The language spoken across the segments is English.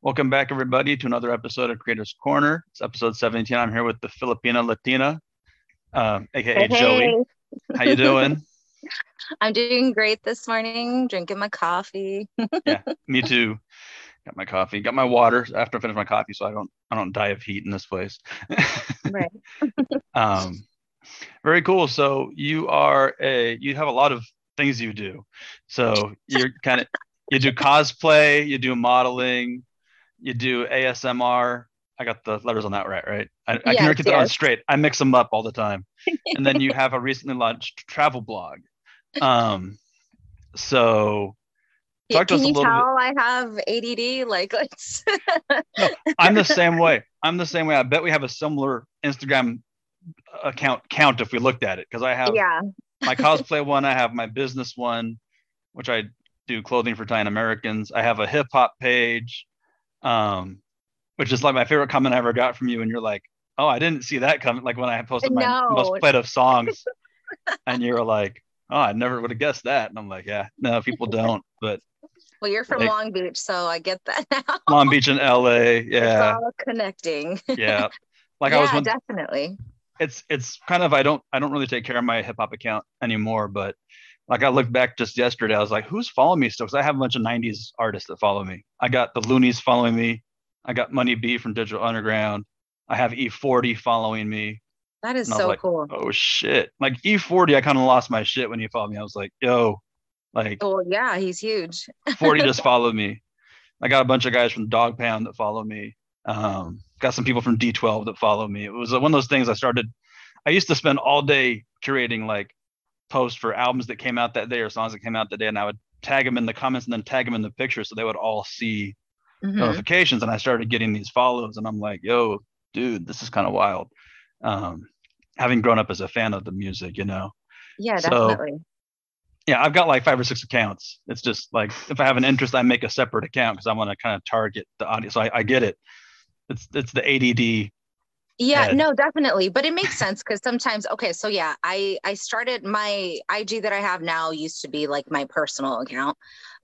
Welcome back, everybody, to another episode of Creators Corner. It's episode 17. I'm here with the Filipina Latina, uh, aka Hey, Joey. hey. How you doing? I'm doing great this morning, drinking my coffee. yeah, me too. Got my coffee, got my water after I finish my coffee, so I don't I don't die of heat in this place. Right. um, very cool. So you are a you have a lot of things you do. So you're kind of you do cosplay, you do modeling, you do ASMR. I got the letters on that right, right? I, I can Yes, never get that on straight. I mix them up all the time. and then you have a recently launched travel blog. Um, so Yeah, talk to us Can a you little bit. tell I have ADD? Like, let's. I'm the same way. I'm the same way. I bet we have a similar Instagram account count if we looked at it because I have yeah. my cosplay one, I have my business one, which I do clothing for Italian Americans. I have a hip hop page, um, which is like my favorite comment I ever got from you. And you're like, "Oh, I didn't see that coming." Like when I posted my No. most played of songs, and you're like, "Oh, I never would have guessed that." And I'm like, "Yeah, no, people don't." But Well, you're from Like- Long Beach, so I get that now. Long Beach and LA, It's yeah, all connecting. yeah. Like yeah, I was when definitely. it's it's kind of I don't I don't really take care of my hip hop account anymore, but like I looked back just yesterday, I was like, who's following me still? Because I have a bunch of '90s artists that follow me. I got the Luniz following me. I got Money B from Digital Underground. I have E40 following me. That is I was so like, cool. Oh shit! Like E40, I kind of lost my shit when he followed me. I was like, yo, like Oh yeah, he's huge. 40 just followed me. I got a bunch of guys from Dogg Pound that follow me. Um, got some people from D12 that follow me. It was one of those things I started. I used to spend all day curating like posts for albums that came out that day or songs that came out that day, and I would tag them in the comments and then tag them in the picture so they would all see Mhm. notifications. And I started getting these follows, and I'm like, yo, dude, this is kind of wild. Um, having grown up as a fan of the music, you know Yeah, So- definitely. yeah, I've got like five or six accounts. It's just like if I have an interest, I make a separate account because I want to kind of target the audience. So I, I get it. It's it's the ADD. Yeah, no, definitely. But it makes sense because sometimes, okay, so yeah, I I started my IG that I have now used to be like my personal account.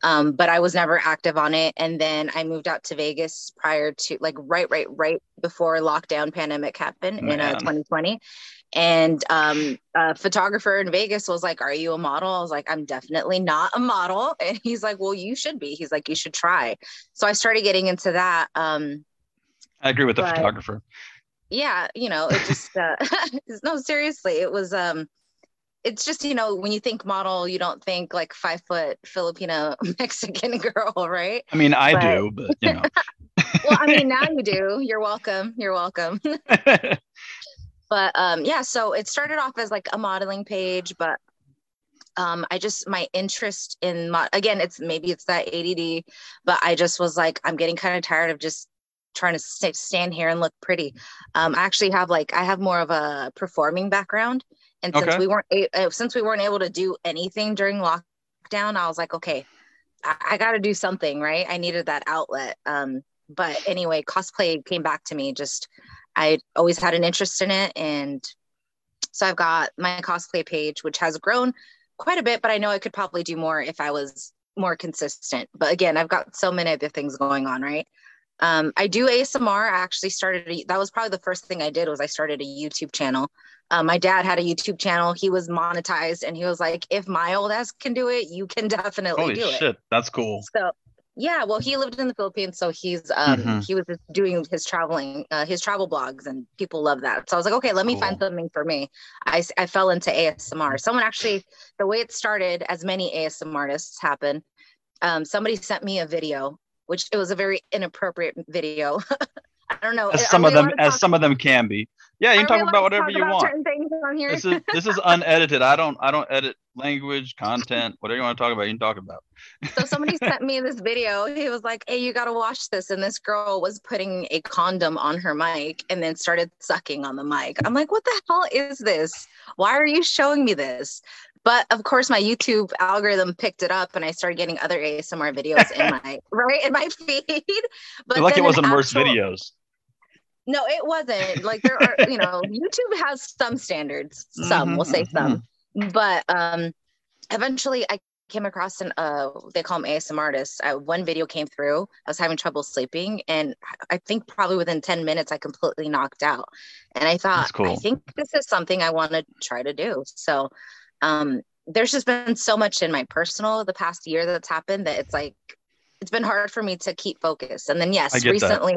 Um, but I was never active on it. And then I moved out to Vegas prior to like right, right, right before lockdown pandemic happened in uh, 2020. And um, a photographer in Vegas was like, Are you a model? I was like, I'm definitely not a model. And he's like, Well, you should be. He's like, You should try. So I started getting into that. Um, I agree with the But- photographer. Yeah you know it just uh no seriously it was um it's just you know when you think model you don't think like five foot filipino mexican girl right? I mean, I but- do, but you know. well i mean now you do. You're welcome. You're welcome. But um yeah so it started off as like a modeling page but um i just my interest in mo- again it's maybe it's that add but i just was like i'm getting kind of tired of just trying to st- stand here and look pretty. Um i actually have like i have more of a performing background. And since we weren't a- uh, since we weren't able to do anything during lockdown i was like okay i, I got to do something right? I needed that outlet. Um but anyway cosplay came back to me. Just i always had an interest in it. And so i've got my cosplay page which has grown quite a bit but i know i could probably do more if i was more consistent. But again i've got so many other things going on right um, i do asmr i actually started a, that was probably the first thing i did was i started a youtube channel um, my dad had a youtube channel he was monetized and he was like if my old ass can do it you can definitely Holy do it shit, that's cool. so yeah, well, he lived in the Philippines, so he's um Mhm. he was doing his traveling, uh, his travel blogs, and people love that. So I was like, okay, let me find something for me. I I fell into ASMR. Someone actually, the way it started, as many ASMR artists happen, um, somebody sent me a video, which it was a very inappropriate video. I don't know. As some of them, as talk- some of them can be. Yeah, you can talk about whatever talk you about want. things on here? This is this is unedited. I don't I don't edit language, content, whatever you want to talk about. You can talk about. so somebody sent me this video. He was like, "Hey, you got to watch this." And this girl was putting a condom on her mic and then started sucking on the mic. I'm like, "What the hell is this? Why are you showing me this?" But of course, my YouTube algorithm picked it up, and I started getting other ASMR videos in my right in my feed. But like it wasn't worse videos. No, it wasn't. Like there are, you know, YouTube has some standards. Some, Mhm, we'll say mhm. some. But um eventually I came across an uh they call them ASM artists. I, one video came through. I was having trouble sleeping, and I think probably within ten minutes I completely knocked out. And I thought, cool. I think this is something I want to try to do. So, um, there's just been so much in my personal the past year that's happened that it's like it's been hard for me to keep focused. And then yes, get that. recently,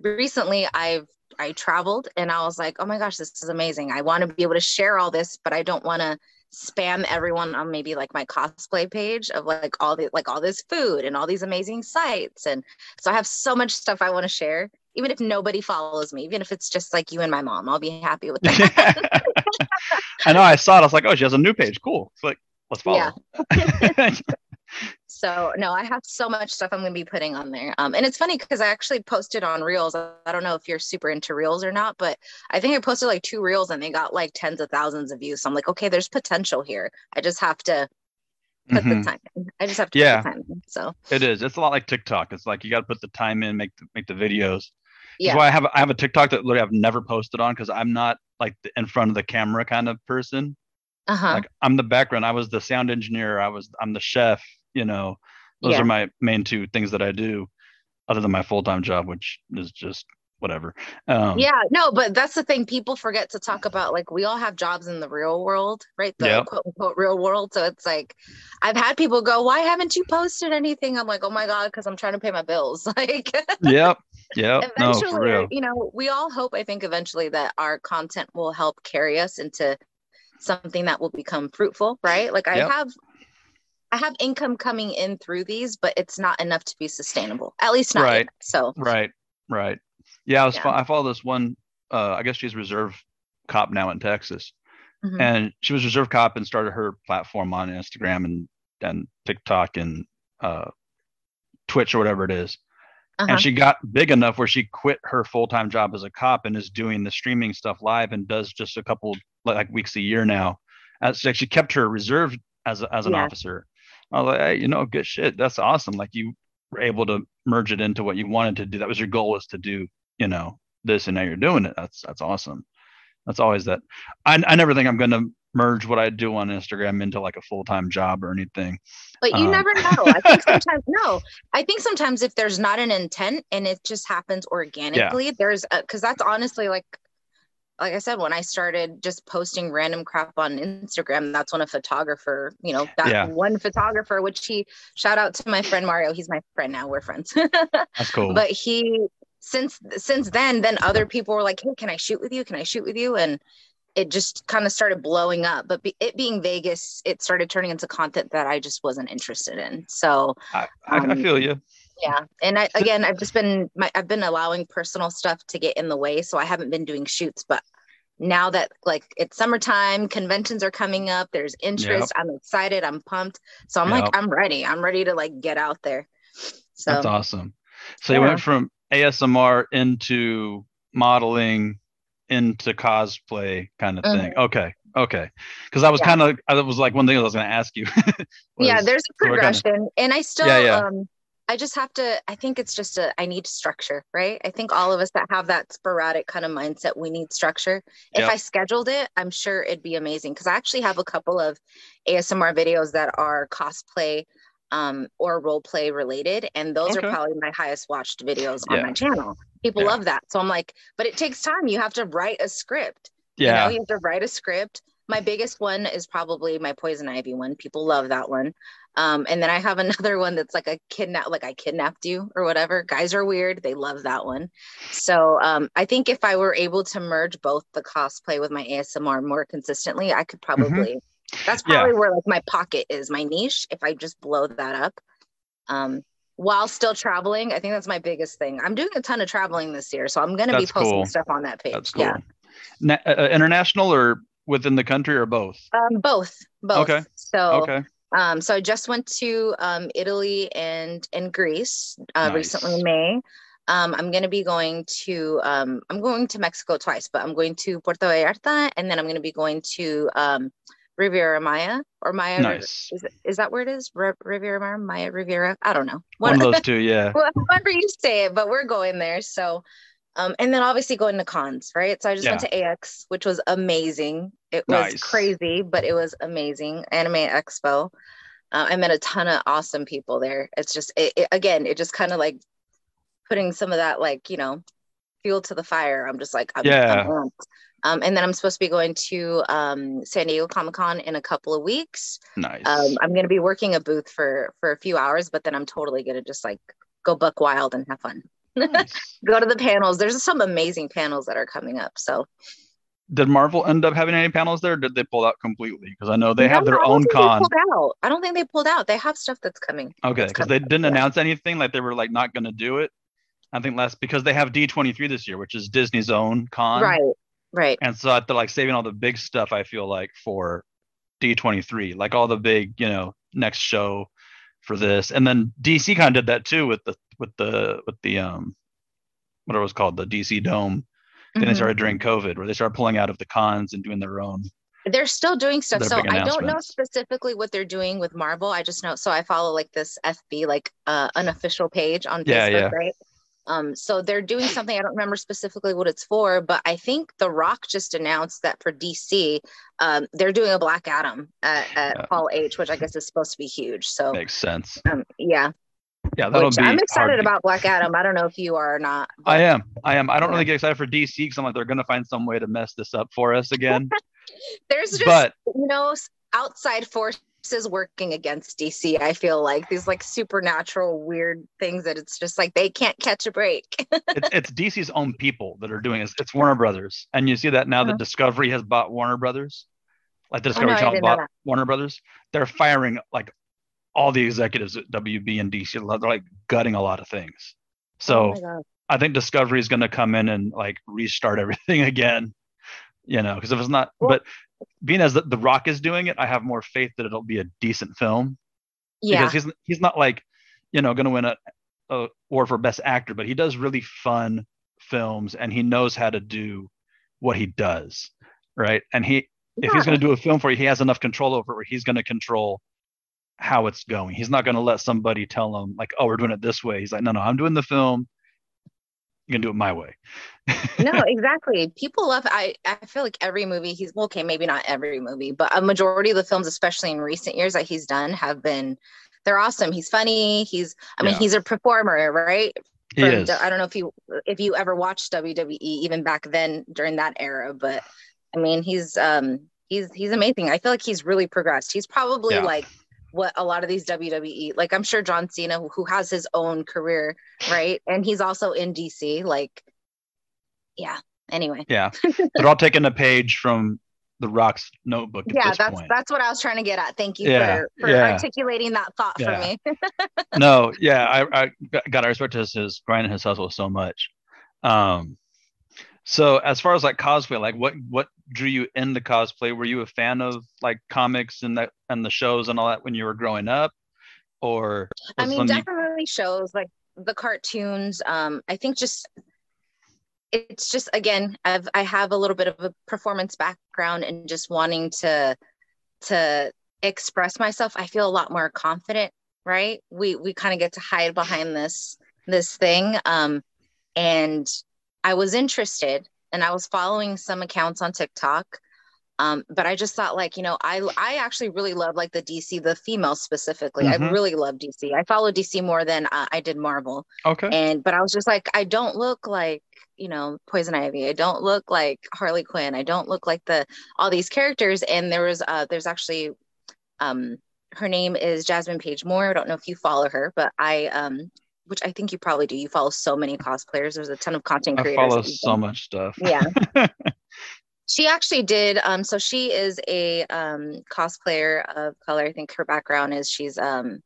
recently I've I traveled and I was like, oh my gosh, this is amazing. I want to be able to share all this, but I don't want to spam everyone on maybe like my cosplay page of like all the like all this food and all these amazing sites. And so I have so much stuff I want to share, even if nobody follows me, even if it's just like you and my mom, I'll be happy with that. I know. I saw it. I was like, oh, she has a new page. Cool. It's like, let's follow. Yeah. So no, I have so much stuff I'm going to be putting on there. Um, and it's funny because I actually posted on Reels. I don't know if you're super into Reels or not, but I think I posted like two Reels and they got like tens of thousands of views. So I'm like, okay, there's potential here. I just have to put Mhm. the time. In. I just have to Yeah. put the time. In. So It is. It's a lot like TikTok. It's like you got to put the time in, make the, make the videos. Yeah, why I have I have a TikTok that literally I've never posted on because I'm not like the in front of the camera kind of person. uh huh, Like I'm the background. I was the sound engineer. I was I'm the chef. You know, those Yeah. are my main two things that I do, other than my full time job, which is just whatever. Um, yeah. No, but that's the thing. People forget to talk about. Like we all have jobs in the real world, right? The Yep. quote unquote real world. So it's like, I've had people go, "Why haven't you posted anything?" I'm like, "Oh my god, because I'm trying to pay my bills." Like. Yep. No, eventually for real. you know we all hope i think eventually that our content will help carry us into something that will become fruitful right like i Yep. have i have income coming in through these but it's not enough to be sustainable at least not Right. so Right. Right. Yeah. I was. Yeah. fo- I follow this one. Uh, I guess she's reserve cop now in Texas. mhm. and she was reserve cop and started her platform on Instagram and and TikTok and uh, Twitch or whatever it is. Uh-huh. And she got big enough where she quit her full time job as a cop and is doing the streaming stuff live and does just a couple like weeks a year now. As she kept her reserve as a, as an Yeah. officer. I was like, hey, you know, good shit. That's awesome. Like you were able to merge it into what you wanted to do. That was your goal was to do, you know, this and now you're doing it. That's that's awesome. That's always that. I, I never think I'm going to merge what I do on Instagram into like a full time job or anything. But you um, never know i think sometimes no i think sometimes if there's not an intent and it just happens organically there's because that's honestly like like I said, when I started just posting random crap on Instagram, that's when a photographer, you know, that Yeah. one photographer, which he shout out to my friend Mario. He's my friend now. We're friends. That's cool. but he since since then, then other people were like, Hey, can I shoot with you? Can I shoot with you? And it just kind of started blowing up. But be, it being Vegas, it started turning into content that I just wasn't interested in. So I, I, I um, feel you. yeah and i again i've just been my, i've been allowing personal stuff to get in the way so i haven't been doing shoots but now that like it's summertime conventions are coming up there's interest i'm excited i'm pumped so i'm Yep. like i'm ready i'm ready to like get out there so That's awesome. So you went from ASMR into modeling into cosplay kind of thing. Okay. Okay. Because I was Mm-hmm. Yeah. kind of, I was like one thing I was going to ask you. yeah there's a so kinda- progression and i still Yeah, yeah. um i just have to i think it's just a i need structure right i think all of us that have that sporadic kind of mindset we need structure if Yep. i scheduled it i'm sure it'd be amazing because i actually have a couple of asmr videos that are cosplay um, or role play related and those Okay. are probably my highest watched videos on Yeah. my channel people Yeah. love that so i'm like but it takes time you have to write a script yeah. you know, you have to write a script. My biggest one is probably my poison ivy one. People love that one. Um, and then I have another one that's like a kidnap, like I kidnapped you or whatever. Guys are weird. They love that one. So um, I think if I were able to merge both the cosplay with my ASMR more consistently, I could probably. That's Mm-hmm. Yeah. probably where like my pocket is, my niche. If I just blow that up, um, while still traveling, I think that's my biggest thing. I'm doing a ton of traveling this year, so I'm gonna be posting cool. stuff on that page. That's cool. Yeah. Na- uh, international or within the country or both? Um, both, both. Okay. So, Okay. um, so I just went to um, Italy and and Greece uh, Nice. recently in May. Um, I'm going to be going to um, I'm going to Mexico twice, but I'm going to Puerto Vallarta, and then I'm going to be going to um, Riviera Maya or Maya. Nice. Is, is that where it is? R- Riviera Maya, Maya Riviera? I don't know. One of those two. Yeah. well, however you say it, but we're going there. So, um, and then obviously going to cons, right? So I just went to AX, which was amazing. It was Nice. crazy, but it was amazing. Anime Expo. Uh, I met a ton of awesome people there. It's just, it, it, again, it just kind of like putting some of that, like, you know, fuel to the fire. I'm just like, I'm, yeah. I'm um, and then I'm supposed to be going to um, San Diego Comic Con in a couple of weeks. Nice. Um, I'm going to be working a booth for for a few hours, but then I'm totally going to just like go buck wild and have fun. Nice. go to the panels. There's some amazing panels that are coming up. So did Marvel end up having any panels there? did they pull out completely? Because I know they have their own con. I don't think they pulled out. They have stuff that's coming. Okay, because they didn't announce anything. Like they were like not going to do it. I think less because they have D23 this year, which is Disney's own con. Right. Right. And so they're like saving all the big stuff. I feel like for D23, like all the big, you know, next show for this, and then DC kind of did that too with the with the with the um what it was called the DC Dome. Then mm-hmm. they started during COVID, where they started pulling out of the cons and doing their own. They're still doing stuff. So I don't know specifically what they're doing with Marvel. I just know. So I follow like this FB, like uh, unofficial page on Facebook, yeah, yeah. right? Um, so they're doing something. I don't remember specifically what it's for, but I think The Rock just announced that for DC, um, they're doing a Black Adam at, at. Hall H, which I guess is supposed to be huge. So makes sense. Um, yeah. Yeah, that'll which be. I'm excited about Black Adam. I don't know if you are or not. But... I am. I am. I don't really get excited for DC because I'm like they're going to find some way to mess this up for us again. There's just but, you know outside force is working against DC. I feel like these like supernatural weird things that it's just like they can't catch a break. it's, it's, DC's own people that are doing it. It's Warner Brothers, and you see that now uh-huh. that Discovery has bought Warner Brothers, like the Discovery oh, no, Channel bought Warner Brothers. They're firing like all the executives at WB and DC. They're like gutting a lot of things. So oh I think Discovery is going to come in and like restart everything again. You know, because if it's not, well, but being as the, the Rock is doing it, I have more faith that it'll be a decent film. Yeah. Because he's he's not like, you know, going to win a, a award for best actor, but he does really fun films and he knows how to do what he does, right? And he yeah. if he's going to do a film for you, he has enough control over it where he's going to control how it's going. He's not going to let somebody tell him like, "Oh, we're doing it this way." He's like, "No, no, I'm doing the film you can do it my way. no, exactly. People love. I I feel like every movie he's well, okay, maybe not every movie, but a majority of the films, especially in recent years that he's done, have been they're awesome. He's funny. He's I mean, yeah. he's a performer, right? He is. I don't know if you if you ever watched WWE even back then during that era, but I mean, he's um he's he's amazing. I feel like he's really progressed. He's probably yeah. like what a lot of these WWE, like I'm sure John Cena, who has his own career, right? And he's also in DC. Like, yeah. Anyway. Yeah. They're all taking a page from the Rock's notebook. yeah, that's point. that's what I was trying to get at. Thank you yeah, for, for yeah. articulating that thought yeah. for me. no, yeah, I, I got I respect his his grind and his hustle so much. Um, so as far as like cosplay, like what what drew you into cosplay? Were you a fan of like comics and that and the shows and all that when you were growing up? Or I mean definitely you... shows like the cartoons. Um I think just it's just again, I've I have a little bit of a performance background and just wanting to to express myself. I feel a lot more confident, right? We we kind of get to hide behind this this thing. Um and I was interested and I was following some accounts on TikTok. Um, but I just thought like, you know, I I actually really love like the DC, the female specifically. Mm-hmm. I really love DC. I follow DC more than uh, I did Marvel. Okay. And but I was just like, I don't look like you know Poison Ivy. I don't look like Harley Quinn. I don't look like the all these characters. And there was uh there's actually um her name is Jasmine Page Moore. I don't know if you follow her, but I um which I think you probably do. You follow so many cosplayers. There's a ton of content creators. I follow so much stuff. Yeah. she actually did. Um, so she is a um, cosplayer of color. I think her background is she's um,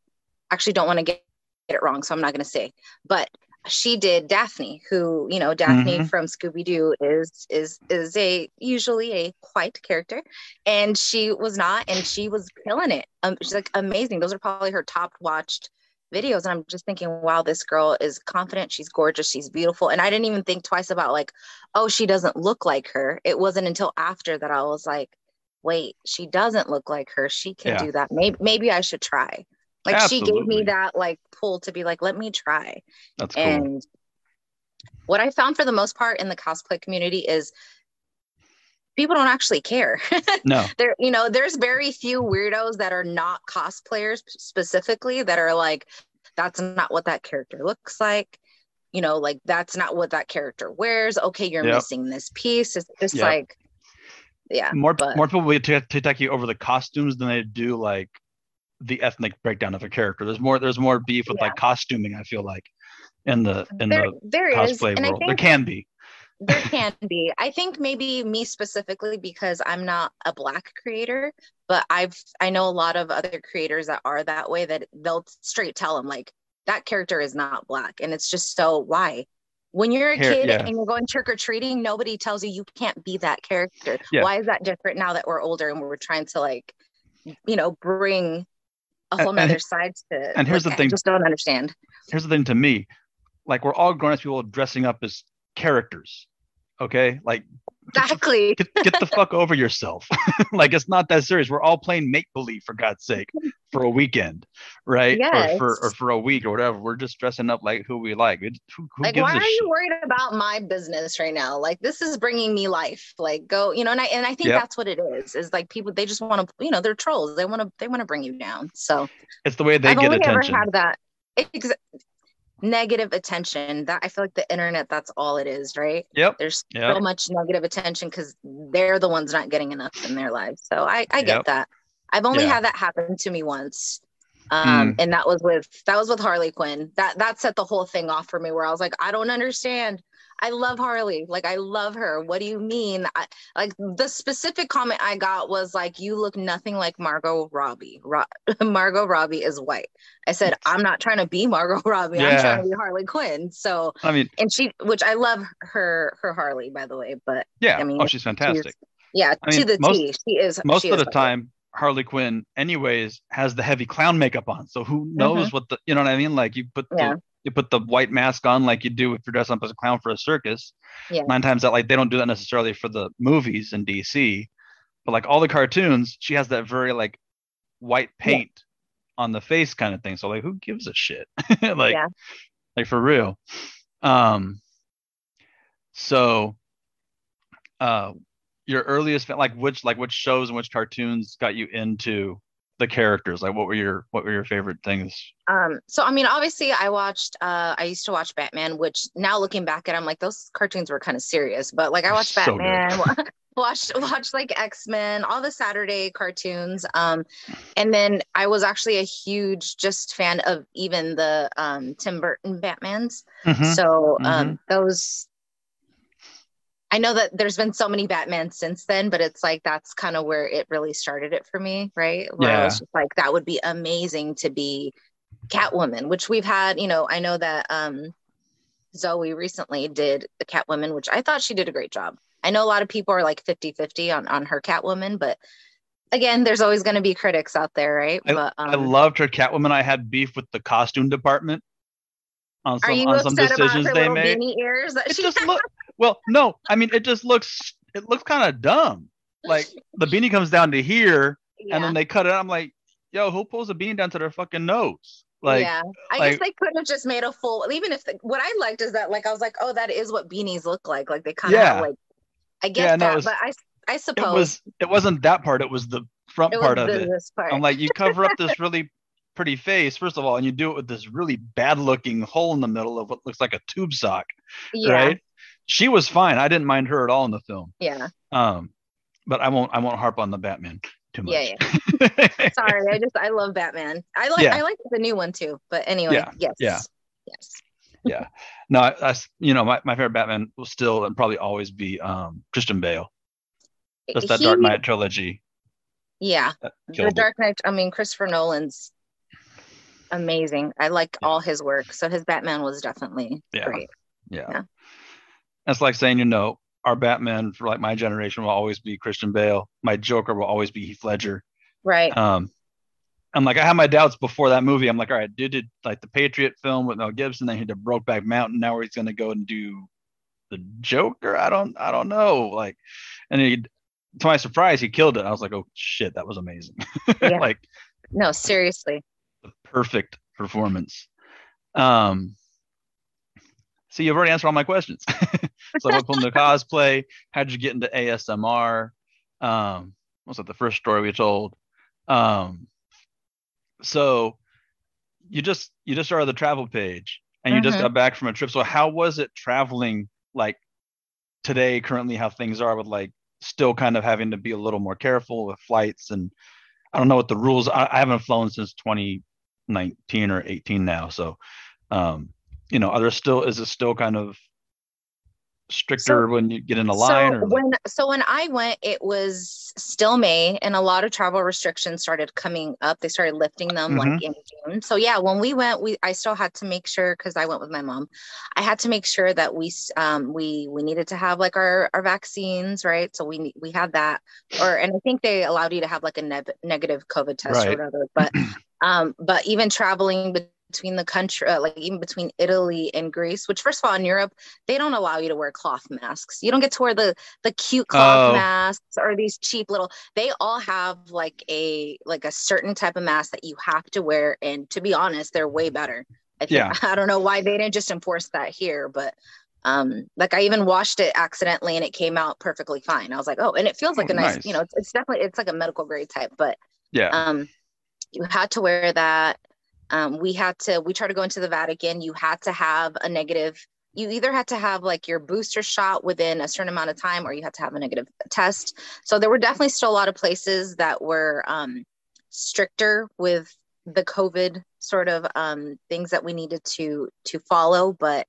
actually don't want to get it wrong, so I'm not going to say. But she did Daphne, who you know Daphne mm-hmm. from Scooby Doo is is is a usually a white character, and she was not, and she was killing it. Um, she's like amazing. Those are probably her top watched videos and I'm just thinking, wow, this girl is confident, she's gorgeous, she's beautiful. And I didn't even think twice about like, oh, she doesn't look like her. It wasn't until after that I was like, wait, she doesn't look like her. She can yeah. do that. Maybe maybe I should try. Like Absolutely. she gave me that like pull to be like, let me try. That's cool. And what I found for the most part in the cosplay community is people don't actually care. No. there, you know, there's very few weirdos that are not cosplayers specifically that are like, that's not what that character looks like. You know, like that's not what that character wears. Okay, you're Yep. missing this piece. It's just Yep. like, yeah. more but- more people will t- t- take you over the costumes than they do like the ethnic breakdown of a character. There's more there's more beef with like costuming. I feel like in the in there, the there is, cosplay and I world, there can be. There can be. I think maybe me specifically because I'm not a black creator, but I've I know a lot of other creators that are that way that they'll straight tell them like that character is not black, and it's just so why. When you're a Here- kid yeah. and you're going trick or treating, nobody tells you you can't be that character. Yeah. Why is that different now that we're older and we're trying to like, you know, bring a whole and nother he- side to? and here's like, the thing. I just don't understand. Here's the thing to me, like we're all grown up people dressing up as characters. Okay, like Exactly. get, get the fuck over yourself. like it's not that serious. We're all playing make believe for God's sake for a weekend, right? Or for or for a week or whatever. We're just dressing up like who we like. It, who who like gives why are shit? you worried about my business right now like this is bringing me life like go you know and i and i think Yep. that's what it is is like people they just want to you know they're trolls they want to they want to bring you down so It's the way they i've get only attention. ever had that ex- negative attention that i feel like the internet that's all it is right Yep. there's Yep. so much negative attention because they're the ones not getting enough in their lives so i i get Yep. that i've only Yeah. had that happen to me once um and that was with that was with harley quinn that that set the whole thing off for me where i was like i don't understand i love harley like i love her what do you mean I, like the specific comment i got was like you look nothing like margot robbie Ro- margot robbie is white i said i'm not trying to be margot robbie i'm trying to be harley quinn so I mean, and she which i love her her harley by the way but yeah. I mean, oh, she's fantastic. yeah I to the most- t she is Most she of is the time, Harley Quinn, anyways, has the heavy clown makeup on. So who knows what the you know what I mean? Like you put Mm-hmm. Yeah. the you put the white mask on like you do if you're dressed up as a clown for a circus. Yeah. Nine times out, like they don't do that necessarily for the movies in DC, but like all the cartoons, she has that very like white paint on the face kind of thing. So like, who gives a shit? like, Yeah. like for real. Um. So, uh, your earliest like which like which shows and which cartoons got you into the characters? Like, what were your what were your favorite things? Um, so I mean, obviously, I watched. Uh, I used to watch Batman, which now looking back at, I'm like, those cartoons were kind of serious. But like, I watched So. Batman, wa- watched watched like X Men, all the Saturday cartoons. Um, and then I was actually a huge just fan of even the um Tim Burton Batmans. Mhm. So um, those. I know that there's been so many Batman since then, but it's like that's kind of where it really started it for me, right? Where I was just like, that would be amazing to be Catwoman, which we've had, you know, I know that um Zoe recently did the Catwoman, which I thought she did a great job. I know a lot of people are like 50-50 on on her Catwoman, but again, there's always going to be critics out there, right? but um, I loved her Catwoman. I had beef with the costume department on are some you on some upset about decisions they made. It just look well. No, I mean it just looks it looks kind of dumb. Like the beanie comes down to here, yeah. and then they cut it. I'm like, yo, who pulls a beanie down to their fucking nose? Like, yeah, I like- guess they could have just made a full. Even if the, what I liked is that, like, I was like, oh, that is what beanies look like. Like they kind of Yeah. like, I get Yeah, that, it was- but I, I it suppose was it wasn't that part. It was the front it part of it. part. I'm like, you cover up this really pretty face, first of all, and you do it with this really bad looking hole in the middle of what looks like a tube sock, yeah, right? She was fine. I didn't mind her at all in the film. yeah. Um, but I won't I won't harp on the Batman too much. Yeah, yeah. Sorry, I just I love Batman. I like Yeah. I like the new one too. But anyway, Yeah, yes, yeah. yes. Yeah. No, I, you know, my, my favorite Batman will still and probably always be um Christian Bale. Just that He- Dark Knight trilogy. Yeah, the. Dark Knight. I mean, Christopher Nolan's amazing. I like Yeah. all his work. So his Batman was definitely Yeah. great. Yeah. Yeah. That's like saying, you know, our Batman for like my generation will always be Christian Bale. My Joker will always be Heath Ledger. Right. Um, I'm like, I had my doubts before that movie. I'm like, all right, dude did like the Patriot film with Mel Gibson, then he did Brokeback Mountain. Now he's gonna go and do the Joker. I don't, I don't know. Like, and he, to my surprise, he killed it. I was like, oh shit, that was amazing. Yeah. like No, seriously. Perfect performance. Um, see, you've already answered all my questions. so welcome to cosplay. How'd you get into ASMR? Um, was that the first story we told? Um, so you just you just started the travel page and you mm-hmm. just got back from a trip. So how was it traveling like today, currently how things are with like still kind of having to be a little more careful with flights and I don't know what the rules. I, I haven't flown since 2019 or 18 now. So, um, you know, are there still is it still kind of stricter so, when you get in a line? So when so when I went, it was still May, and a lot of travel restrictions started coming up. They started lifting them mm-hmm. like in June. So yeah, when we went, we I still had to make sure because I went with my mom. I had to make sure that we um we we needed to have like our our vaccines, right? So we we had that, or and I think they allowed you to have like a ne- negative COVID test right. or whatever. But um, but even traveling between the country, uh, like even between Italy and Greece, which first of all in Europe, they don't allow you to wear cloth masks. You don't get to wear the the cute cloth oh. masks or these cheap little. They all have like a like a certain type of mask that you have to wear, and to be honest, they're way better. I think yeah. I don't know why they didn't just enforce that here, but um like I even washed it accidentally and it came out perfectly fine. I was like, oh, and it feels like oh, a nice, nice, you know, it's, it's definitely it's like a medical grade type, but yeah. Um, you had to wear that. Um, we had to we tried to go into the vatican you had to have a negative you either had to have like your booster shot within a certain amount of time or you had to have a negative test. So there were definitely still a lot of places that were um, stricter with the covid sort of um, things that we needed to to follow. But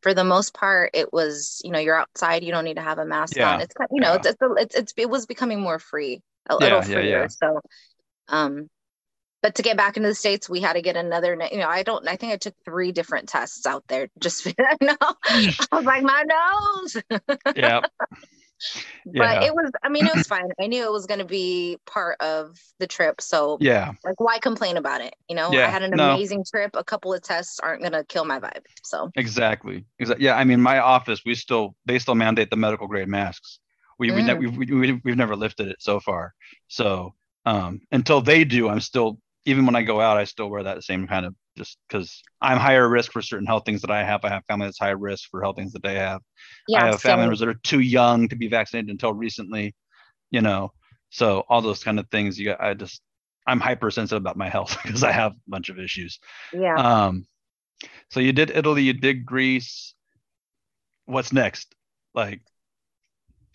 for the most part it was you know you're outside you don't need to have a mask yeah. on. It's you know yeah. it's, it's, it's, it was becoming more free a yeah, little freer. so um but to get back into the states we had to get another you know i don't i think i took three different tests out there just no i was like my nose. Yeah but yeah. it was i mean it was fine. I knew it was going to be part of the trip so yeah. like why complain about it you know? Yeah, i had an no. amazing trip. A couple of tests aren't going to kill my vibe so. Exactly. Exactly yeah i mean my office we still they still mandate the medical grade masks. We, mm. we, we, we, we've never lifted it so far. So um until they do i'm still even when I go out, I still wear that same kind of just because I'm higher risk for certain health things that I have. I have family that's high risk for health things that they have. Yeah, I have family members that are too young to be vaccinated until recently, you know. So all those kind of things, you I just I'm hypersensitive about my health because I have a bunch of issues. Yeah. Um. So you did Italy, you did Greece. What's next? Like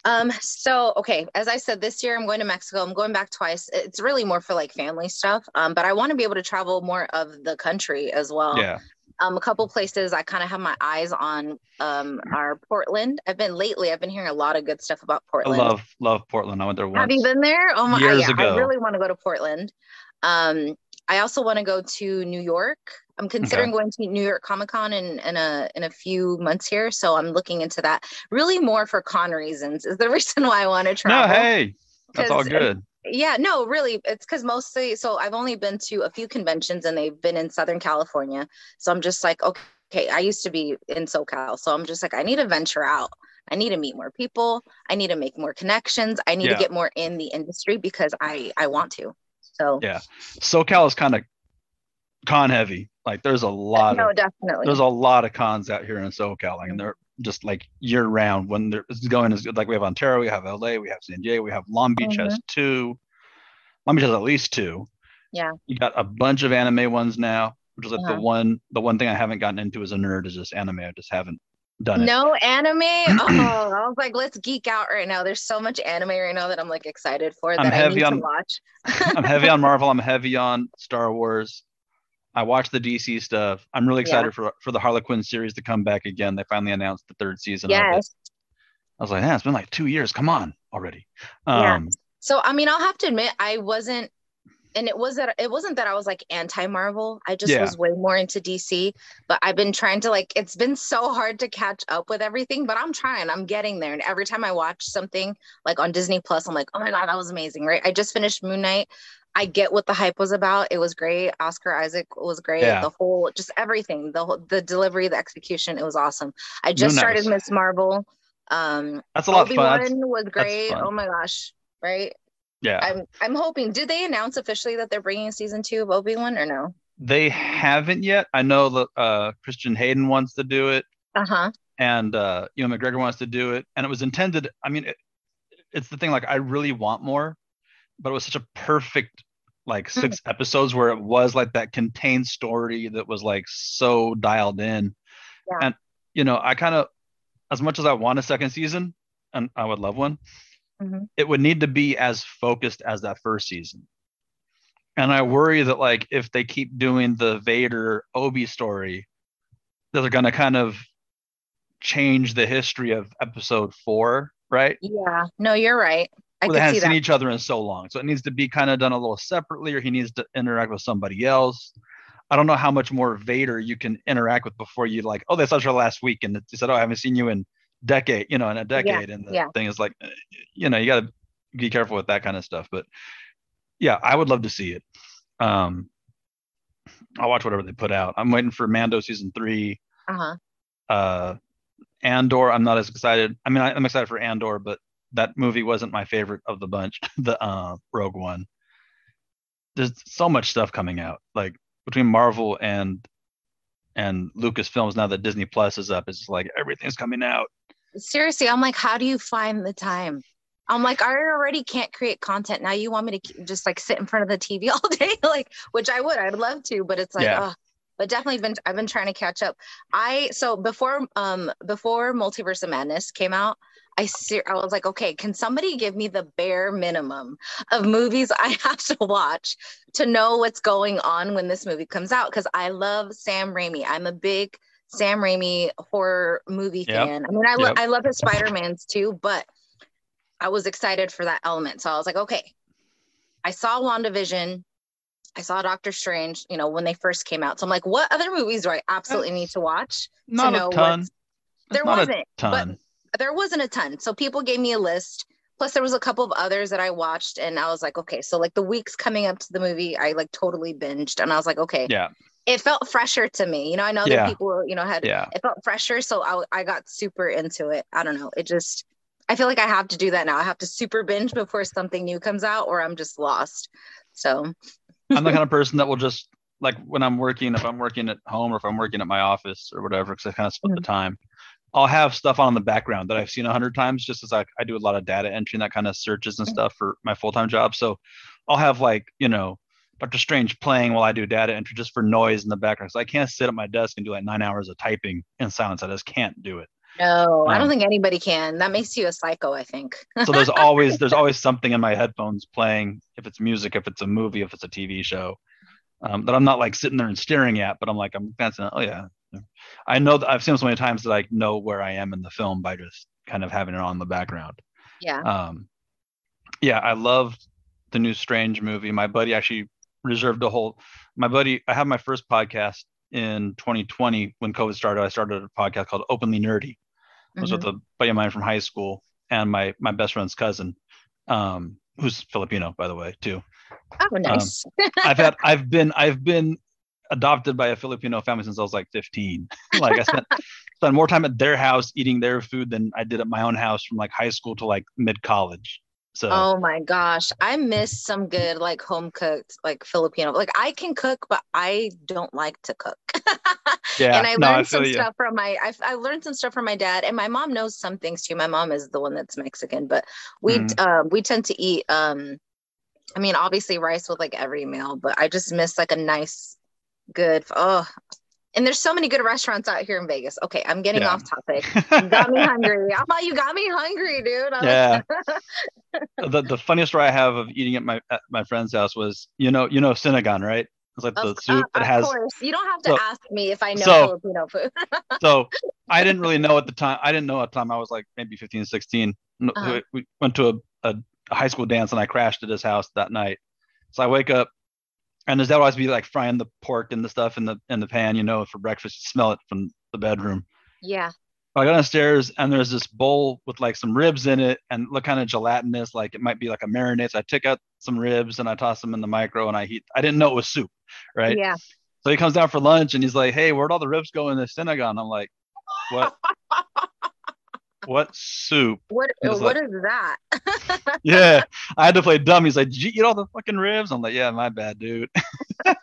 um, so okay, as I said, this year I'm going to Mexico. I'm going back twice. It's really more for like family stuff. Um, but I want to be able to travel more of the country as well. Yeah. Um, a couple places I kind of have my eyes on um are Portland. I've been lately, I've been hearing a lot of good stuff about Portland. I love, love Portland. I went there once. Have you been there? Oh my Years yeah, ago. I really want to go to Portland. Um, I also want to go to New York. I'm considering okay. going to New York Comic Con in, in a in a few months here, so I'm looking into that. Really, more for con reasons is the reason why I want to travel. No, hey, that's all good. Yeah, no, really, it's because mostly. So I've only been to a few conventions, and they've been in Southern California. So I'm just like, okay, I used to be in SoCal, so I'm just like, I need to venture out. I need to meet more people. I need to make more connections. I need yeah. to get more in the industry because I I want to. So yeah, SoCal is kind of con heavy. Like there's a lot no, of definitely there's a lot of cons out here in SoCal, like, and they're just like year round. When they're going as good. like we have Ontario, we have LA, we have San Diego, we have Long Beach mm-hmm. has two. Long Beach has at least two. Yeah. You got a bunch of anime ones now, which is like uh-huh. the one the one thing I haven't gotten into as a nerd is just anime. I just haven't done it. No anime. oh, I was like, let's geek out right now. There's so much anime right now that I'm like excited for that I need on, to watch. I'm heavy on Marvel. I'm heavy on Star Wars. I watched the DC stuff. I'm really excited yeah. for for the Harley Quinn series to come back again. They finally announced the third season yes. I was like, yeah, it's been like two years. Come on already. Um, yeah. So I mean, I'll have to admit, I wasn't, and it was that it wasn't that I was like anti Marvel. I just yeah. was way more into DC. But I've been trying to like, it's been so hard to catch up with everything. But I'm trying. I'm getting there. And every time I watch something like on Disney Plus, I'm like, oh my god, that was amazing, right? I just finished Moon Knight. I get what the hype was about. It was great. Oscar Isaac was great. Yeah. The whole, just everything, the whole, the delivery, the execution, it was awesome. I just started Ms. Marvel. Um, that's a lot Obi-Wan of fun. was great. Oh my gosh, right? Yeah. I'm I'm hoping. Did they announce officially that they're bringing season two of Obi Wan or no? They haven't yet. I know that uh, Christian Hayden wants to do it. Uh-huh. and uh, you know McGregor wants to do it, and it was intended. I mean, it, it's the thing. Like, I really want more, but it was such a perfect like Hmm. 6 episodes where it was like that contained story that was like so dialed in, Yeah. and you know, I kind of, as much as I want a second season, and I would love one, Mhm. it would need to be as focused as that first season. And I worry that like if they keep doing the Vader Obi story, that they're gonna kind of change the history of episode four, right? Yeah. No, you're right. I Where they haven't seen that. each other in so long. So it needs to be kind of done a little separately, or he needs to interact with somebody else. I don't know how much more Vader you can interact with before you like, oh, that's our last week. And they said, Oh, I haven't seen you in decade, you know, in a decade. and the yeah. thing is like, eh, you know, you gotta be careful with that kind of stuff. But yeah, I would love to see it. Um I'll watch whatever they put out. I'm waiting for Mando season three. Uh-huh. Uh Andor, I'm not as excited. I mean, I, I'm excited for Andor, but that movie wasn't my favorite of the bunch, the uh, Rogue One. There's so much stuff coming out, like between Marvel and and Lucasfilms. Now that Disney Plus is up, it's like everything's coming out. Seriously, I'm like, how do you find the time? I'm like, I already can't create content. Now you want me to just like sit in front of the TV all day, like, which I would, I'd love to, but it's like, Yeah. oh, but definitely been, I've been trying to catch up. I, so before, um, before Multiverse of Madness came out, I ser- I was like, okay, can somebody give me the bare minimum of movies I have to watch to know what's going on when this movie comes out? Because I love Sam Raimi. I'm a big Sam Raimi horror movie Yep. fan. I mean, I, lo- Yep. I love his Spider Mans too, but I was excited for that element. So I was like, okay, I saw WandaVision. I saw Doctor Strange, you know, when they first came out. So I'm like, what other movies do I absolutely need to watch? Not know a ton. There not wasn't, a ton. there wasn't a ton. So people gave me a list. Plus, there was a couple of others that I watched, and I was like, okay. So like the weeks coming up to the movie, I like totally binged, and I was like, okay. yeah, It felt fresher to me. You know, I know Yeah. that people, you know, had yeah. it felt fresher, so I I got super into it. I don't know. It just I feel like I have to do that now. I have to super binge before something new comes out, or I'm just lost. So I'm the kind of person that will just like when I'm working, if I'm working at home or if I'm working at my office or whatever, because I kind of split the time. I'll have stuff on in the background that I've seen a hundred times, just as I, I do a lot of data entry and that kind of searches and Mhm. stuff for my full time job. So I'll have like you know Doctor Strange playing while I do data entry just for noise in the background. So I can't sit at my desk and do like nine hours of typing in silence. I just can't do it. no, I don't Um, think anybody can. That makes you a psycho. I think. So there's always there's always something in my headphones playing. If it's music, if it's a movie, if it's a TV show, um, that I'm not like sitting there and staring at, but I'm like I'm glancing. Oh yeah, I know that I've seen so many times that I know where I am in the film by just kind of having it on in the background. yeah. Um, yeah, I loved the new Strange movie. My buddy actually reserved a whole. My buddy, I have my first podcast in 2020 when COVID started. I started a podcast called Openly Nerdy. I was with a buddy of mine from high school and my my best friend's cousin, um, who's Filipino, by the way, too. Oh, nice. I've had I've been I've been adopted by a Filipino family since I was like 15. like I spent spent more time at their house eating their food than I did at my own house from like high school to like mid college. So Oh my gosh, I miss some good like home cooked like Filipino. Like I can cook, but I don't like to cook. yeah, and I no, learned I some you. stuff from my I, I learned some stuff from my dad, and my mom knows some things too. My mom is the one that's Mexican, but we Mhm. um we tend to eat um, I mean obviously rice with like every meal, but I just miss like a nice, good oh. And there's so many good restaurants out here in Vegas. Okay, I'm getting Yeah. off topic. You got me hungry. I'm like, you got me hungry, dude. I'm Yeah. like- the the funniest story I have of eating at my at my friend's house was you know you know Sinigang, right? It's like the Of, soup uh, that has. of course. You don't have to so- ask me if I know so- Filipino food. so I didn't really know at the time. I didn't know at the time. I was like maybe 15, 16. Uh-huh. We went to a, a high school dance and I crashed at his house that night. So I wake up and there's that always be like frying the pork and the stuff in the in the pan, you know, for breakfast. You smell it from the bedroom. yeah. I go downstairs and there's this bowl with like some ribs in it and look kind of gelatinous, like it might be like a marinade. So I took out some ribs and I toss them in the micro and I heat. I didn't know it was soup, right? Yeah. So he comes down for lunch and he's like, "Hey, where'd all the ribs go in the sinigang?" I'm like, "What? what soup?" What was what like- is that? Yeah, I had to play dumb. He's like, "Did you eat all the fucking ribs?" I'm like, "Yeah, my bad, dude." so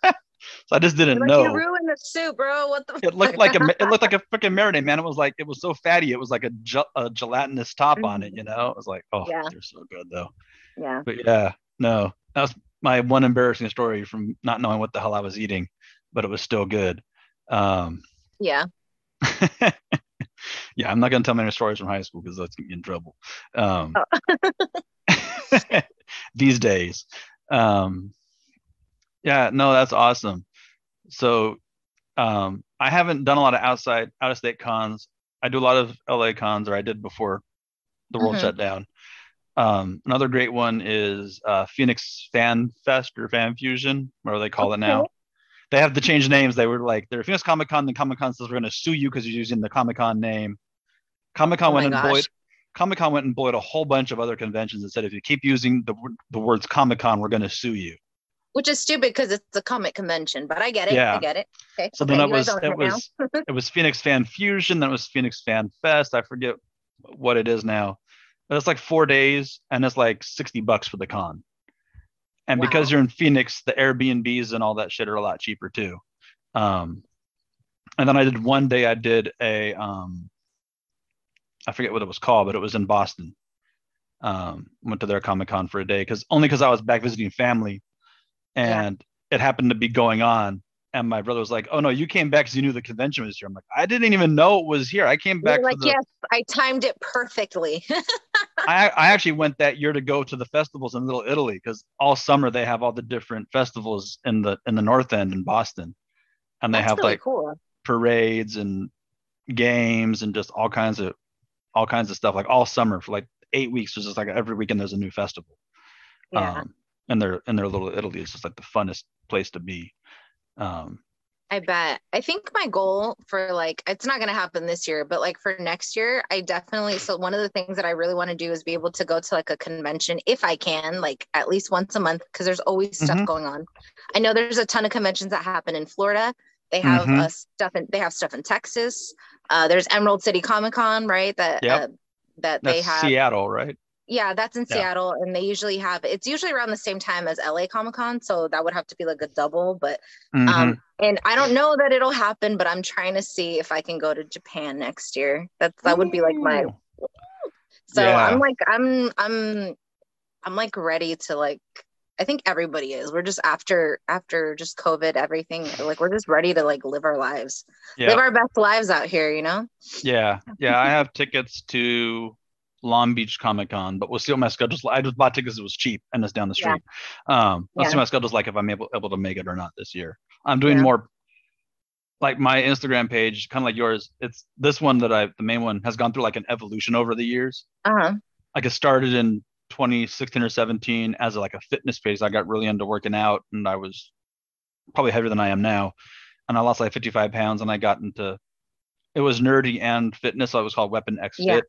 I just didn't Like know. you ruined the soup, bro. What the? It looked fuck? like a it looked like a freaking marinade, man. It was like it was so fatty. It was like a, gel, a gelatinous top on it, you know. It was like, oh, Mm-hmm. Yeah. they're so good though. yeah. But yeah, no, that was my one embarrassing story from not knowing what the hell I was eating, but it was still good. Um, Yeah. Yeah, I'm not gonna tell many stories from high school because that's get me in trouble. Um, these days, um, yeah, no, that's awesome. So, um, I haven't done a lot of outside out of state cons. I do a lot of LA cons, or I did before the world Mhm. shut down. Um, another great one is uh, Phoenix Fan Fest or Fan Fusion, whatever they call it now. They have to change names. They were like, they're Phoenix Comic Con. Then Comic Con says we're going to sue you because you're using the Comic Con name. Comic Con Oh went and gosh. Comic Con went and bullied a whole bunch of other conventions and said if you keep using the the words Comic Con, we're going to sue you. Which is stupid because it's a comic convention, but I get it. Yeah. I get it. Okay. So okay, then it was it was it was Phoenix Fan Fusion, then it was Phoenix Fan Fest. I forget what it is now. But it's like four days and it's like 60 bucks for the con. And because you're in Phoenix, the Airbnbs and all that shit are a lot cheaper too. Um and then I did one day I did a um I forget what it was called, but it was in Boston. Um went to their Comic Con for a day because only because I was back visiting family Yeah. and it happened to be going on and my brother was like, "Oh no, you came back because you knew the convention was here." I'm like, "I didn't even know it was here. I came back like, for the. yes, I timed it perfectly. I, I actually went that year to go to the festivals in Little Italy because all summer they have all the different festivals in the in the North End in Boston, and they That's have really like cool. parades and games and just all kinds of all kinds of stuff like all summer for like eight weeks. It's just like every weekend there's a new festival. Yeah. Um, and their and their Little Italy is just like the funnest place to be. Um, I bet. I think my goal for like it's not gonna happen this year, but like for next year, I definitely so one of the things that I really want to do is be able to go to like a convention if I can, like at least once a month, because there's always stuff Mhm. going on. I know there's a ton of conventions that happen in Florida. They have Mhm. uh, stuff in they have stuff in Texas. Uh, there's Emerald City Comic Con, right? That Yep. uh, that that's they have. Seattle, right? Yeah, that's in Yeah. Seattle, and they usually have it's usually around the same time as LA Comic Con, so that would have to be like a double. But Mhm. um, and I don't know that it'll happen, but I'm trying to see if I can go to Japan next year. That that would be like my. So Yeah. I'm like I'm I'm I'm like ready to like. I think everybody is. We're just after after just COVID, everything like we're just ready to like live our lives, yeah. live our best lives out here. You know. Yeah, yeah, I have tickets to Long Beach Comic Con, but we'll see what my schedule's like. I just bought tickets; it was cheap, and it's down the Yeah. street. Um, let's see Yeah. what my schedule's like if I'm able able to make it or not this year. I'm doing Yeah. more like my Instagram page, kind of like yours. It's this one that I, the main one, has gone through like an evolution over the years. Uh huh. Like it started in 2016 or 17 as like a fitness page. I got really into working out, and I was probably heavier than I am now, and I lost like 55 pounds, and I got into it was nerdy and fitness. So it was called Weapon X Yeah.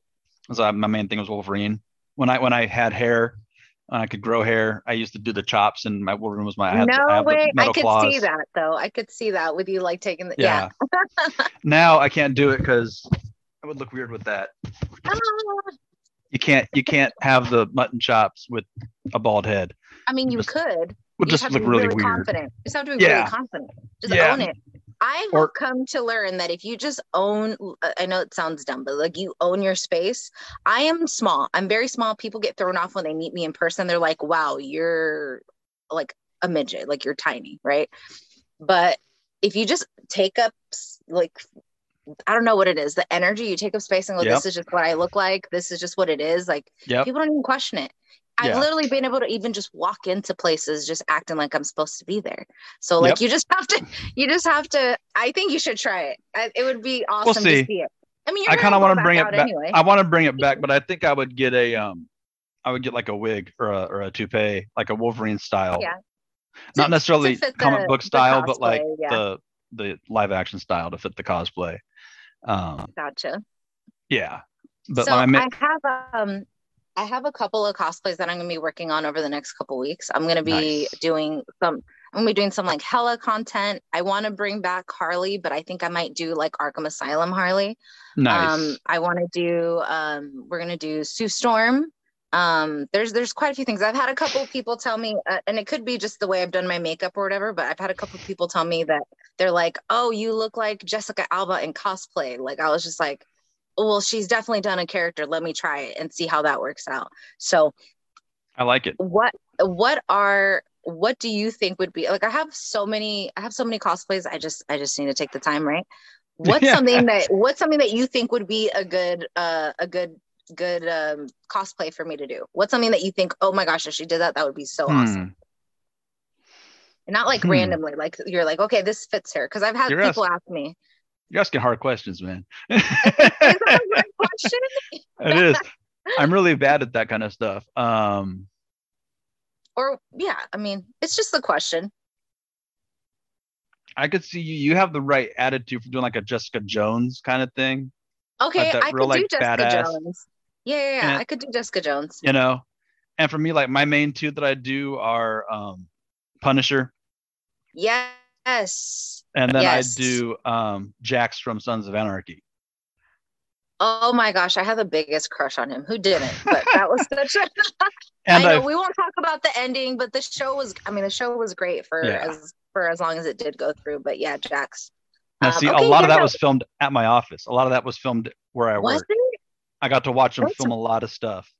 So my main thing was Wolverine. When I when I had hair, and I could grow hair, I used to do the chops, and my Wolverine was my I had, I No the way. I could claws. see that though. I could see that with you like taking the yeah. Yeah. now I can't do it because I would look weird with that. Ah. You can't you can't have the mutton chops with a bald head. I mean, you Just- could. Would just look really, really, weird. confident. You just have to be Yeah. really confident. Just Yeah. own it. I have Or- come to learn that if you just own, I know it sounds dumb, but like you own your space. I am small. I'm very small. People get thrown off when they meet me in person. They're like, wow, you're like a midget, like you're tiny, right? But if you just take up like, I don't know what it is, the energy you take up space and go, Yep. this is just what I look like. This is just what it is. Like Yep. people don't even question it. I've Yeah. literally been able to even just walk into places just acting like I'm supposed to be there. So like Yep. you just have to you just have to I think you should try it. I, it would be awesome see. to see it. I mean, I kind of want to bring it back. anyway. I want to bring it back, but I think I would get a um, I would get like a wig or a or a toupee, like a Wolverine style. Yeah. Not To- necessarily to comic the- book style, but like yeah. the the live action style to fit the cosplay. Um, Gotcha. yeah, but so my ma- I have um I have a couple of cosplays that I'm gonna be working on over the next couple weeks. I'm gonna be Nice. doing some I'm gonna be doing some like hella content. I want to bring back Harley, but I think I might do like Arkham Asylum Harley. nice. Um, I want to do. Um, we're gonna do Sue Storm. Um, there's there's quite a few things. I've had a couple of people tell me, uh, and it could be just the way I've done my makeup or whatever. But I've had a couple of people tell me that they're like, "Oh, you look like Jessica Alba in cosplay." Like I was just like, "Well, she's definitely done a character. Let me try it and see how that works out." So, I like it. What what are what do you think would be like? I have so many. I have so many cosplays. I just I just need to take the time, right? What's yeah. something that what's something that you think would be a good uh a good good um, cosplay for me to do? What's something that you think, oh my gosh, if she did that, that would be so hmm. awesome? And not like hmm. randomly, like you're like, okay, this fits her. Because I've had you're people ask me. You're asking hard questions, man. is that a hard question? it is. I'm really bad at that kind of stuff. Um, or yeah, I mean, it's just the question. I could see you. You have the right attitude for doing like a Jessica Jones kind of thing. Okay, like I real, could like, do Jessica badass, Jones. Yeah, yeah, yeah. And, I could do Jessica Jones. You know, and for me, like my main two that I do are um, Punisher. Yes. And then yes. I do um, Jax from Sons of Anarchy. Oh my gosh, I have the biggest crush on him. Who didn't? But that was such a. I know I've... we won't talk about the ending, but the show was. I mean, the show was great for yeah. as for as long as it did go through. But yeah, Jax. Now, um, see, okay, a lot yeah, of that no. was filmed at my office. A lot of that was filmed where I was. It? I got to watch them That's film a lot of stuff.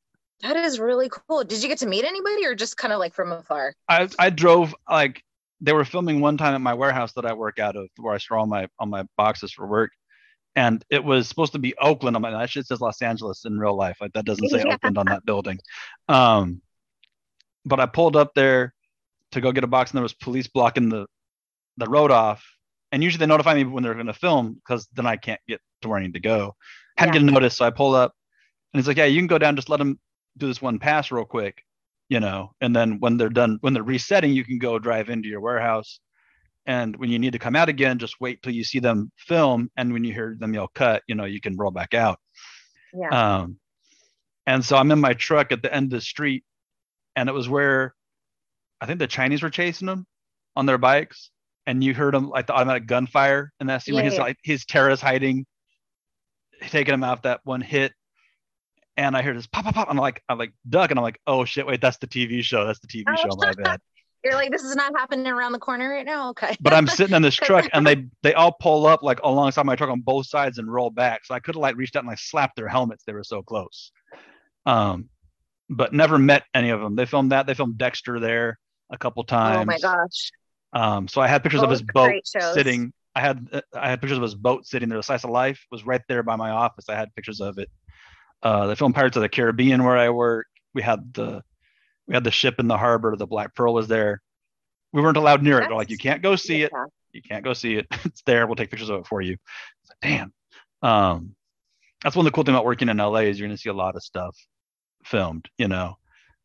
That is really cool. Did you get to meet anybody or just kind of like from afar? I I drove like they were filming one time at my warehouse that I work out of where I store all my all my boxes for work. And it was supposed to be Oakland. I'm like, that shit says Los Angeles in real life. Like that doesn't say yeah. Oakland on that building. Um, but I pulled up there to go get a box and there was police blocking the the road off. And usually they notify me when they're going to film because then I can't get to where I need to go. Hadn't yeah. get a notice, so I pull up, and he's like, "Yeah, you can go down. Just let them do this one pass real quick, you know. And then when they're done, when they're resetting, you can go drive into your warehouse. And when you need to come out again, just wait till you see them film. And when you hear them yell cut, you know, you can roll back out. Yeah. Um, and so I'm in my truck at the end of the street, and it was where I think the Chinese were chasing them on their bikes, and you heard them like the automatic gunfire, and that's yeah, where he's yeah. like his terrorist hiding taking him out that one hit. And I hear this pop, pop, pop. I'm like, I'm like, duck. And I'm like, oh shit, wait, that's the TV show. That's the TV oh, show. My bad. You're like, this is not happening around the corner right now. Okay. but I'm sitting in this truck and they they all pull up like alongside my truck on both sides and roll back. So I could have like reached out and like slapped their helmets. They were so close. Um, but never met any of them. They filmed that. They filmed Dexter there a couple times. Oh my gosh. Um, so I had pictures both of his boat sitting I had uh, I had pictures of his boat sitting there. The slice of life was right there by my office. I had pictures of it. Uh, the film Pirates of the Caribbean, where I work, we had the we had the ship in the harbor. The Black Pearl was there. We weren't allowed near it. They're like, you can't go see it. You can't go see it. it's there. We'll take pictures of it for you. Like, damn. Um, that's one of the cool thing about working in LA is you're going to see a lot of stuff filmed. You know,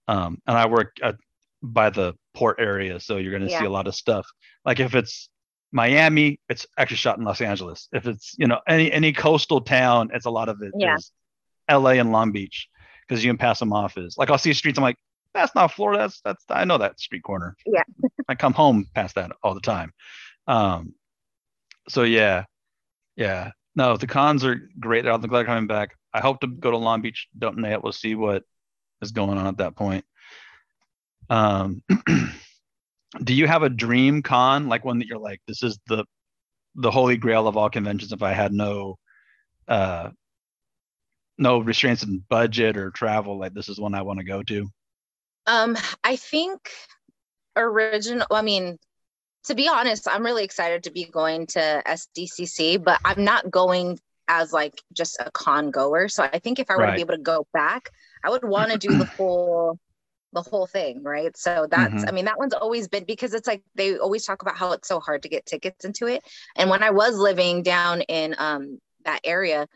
um, and I work at, by the port area, so you're going to yeah. see a lot of stuff. Like if it's Miami, it's actually shot in Los Angeles. If it's you know any any coastal town, it's a lot of it yeah. is L.A. and Long Beach because you can pass them off as like I'll see streets. I'm like, that's not Florida. That's that's I know that street corner. Yeah, I come home past that all the time. Um, so yeah, yeah. No, the cons are great. I'm glad coming back. I hope to go to Long Beach. Don't know We'll see what is going on at that point. Um. do you have a dream con like one that you're like this is the the holy grail of all conventions if i had no uh no restraints in budget or travel like this is one i want to go to um i think original i mean to be honest i'm really excited to be going to sdcc but i'm not going as like just a con goer so i think if i were right. to be able to go back i would want to do the whole the whole thing, right? So that's, mm-hmm. I mean, that one's always been because it's like they always talk about how it's so hard to get tickets into it. And when I was living down in um, that area,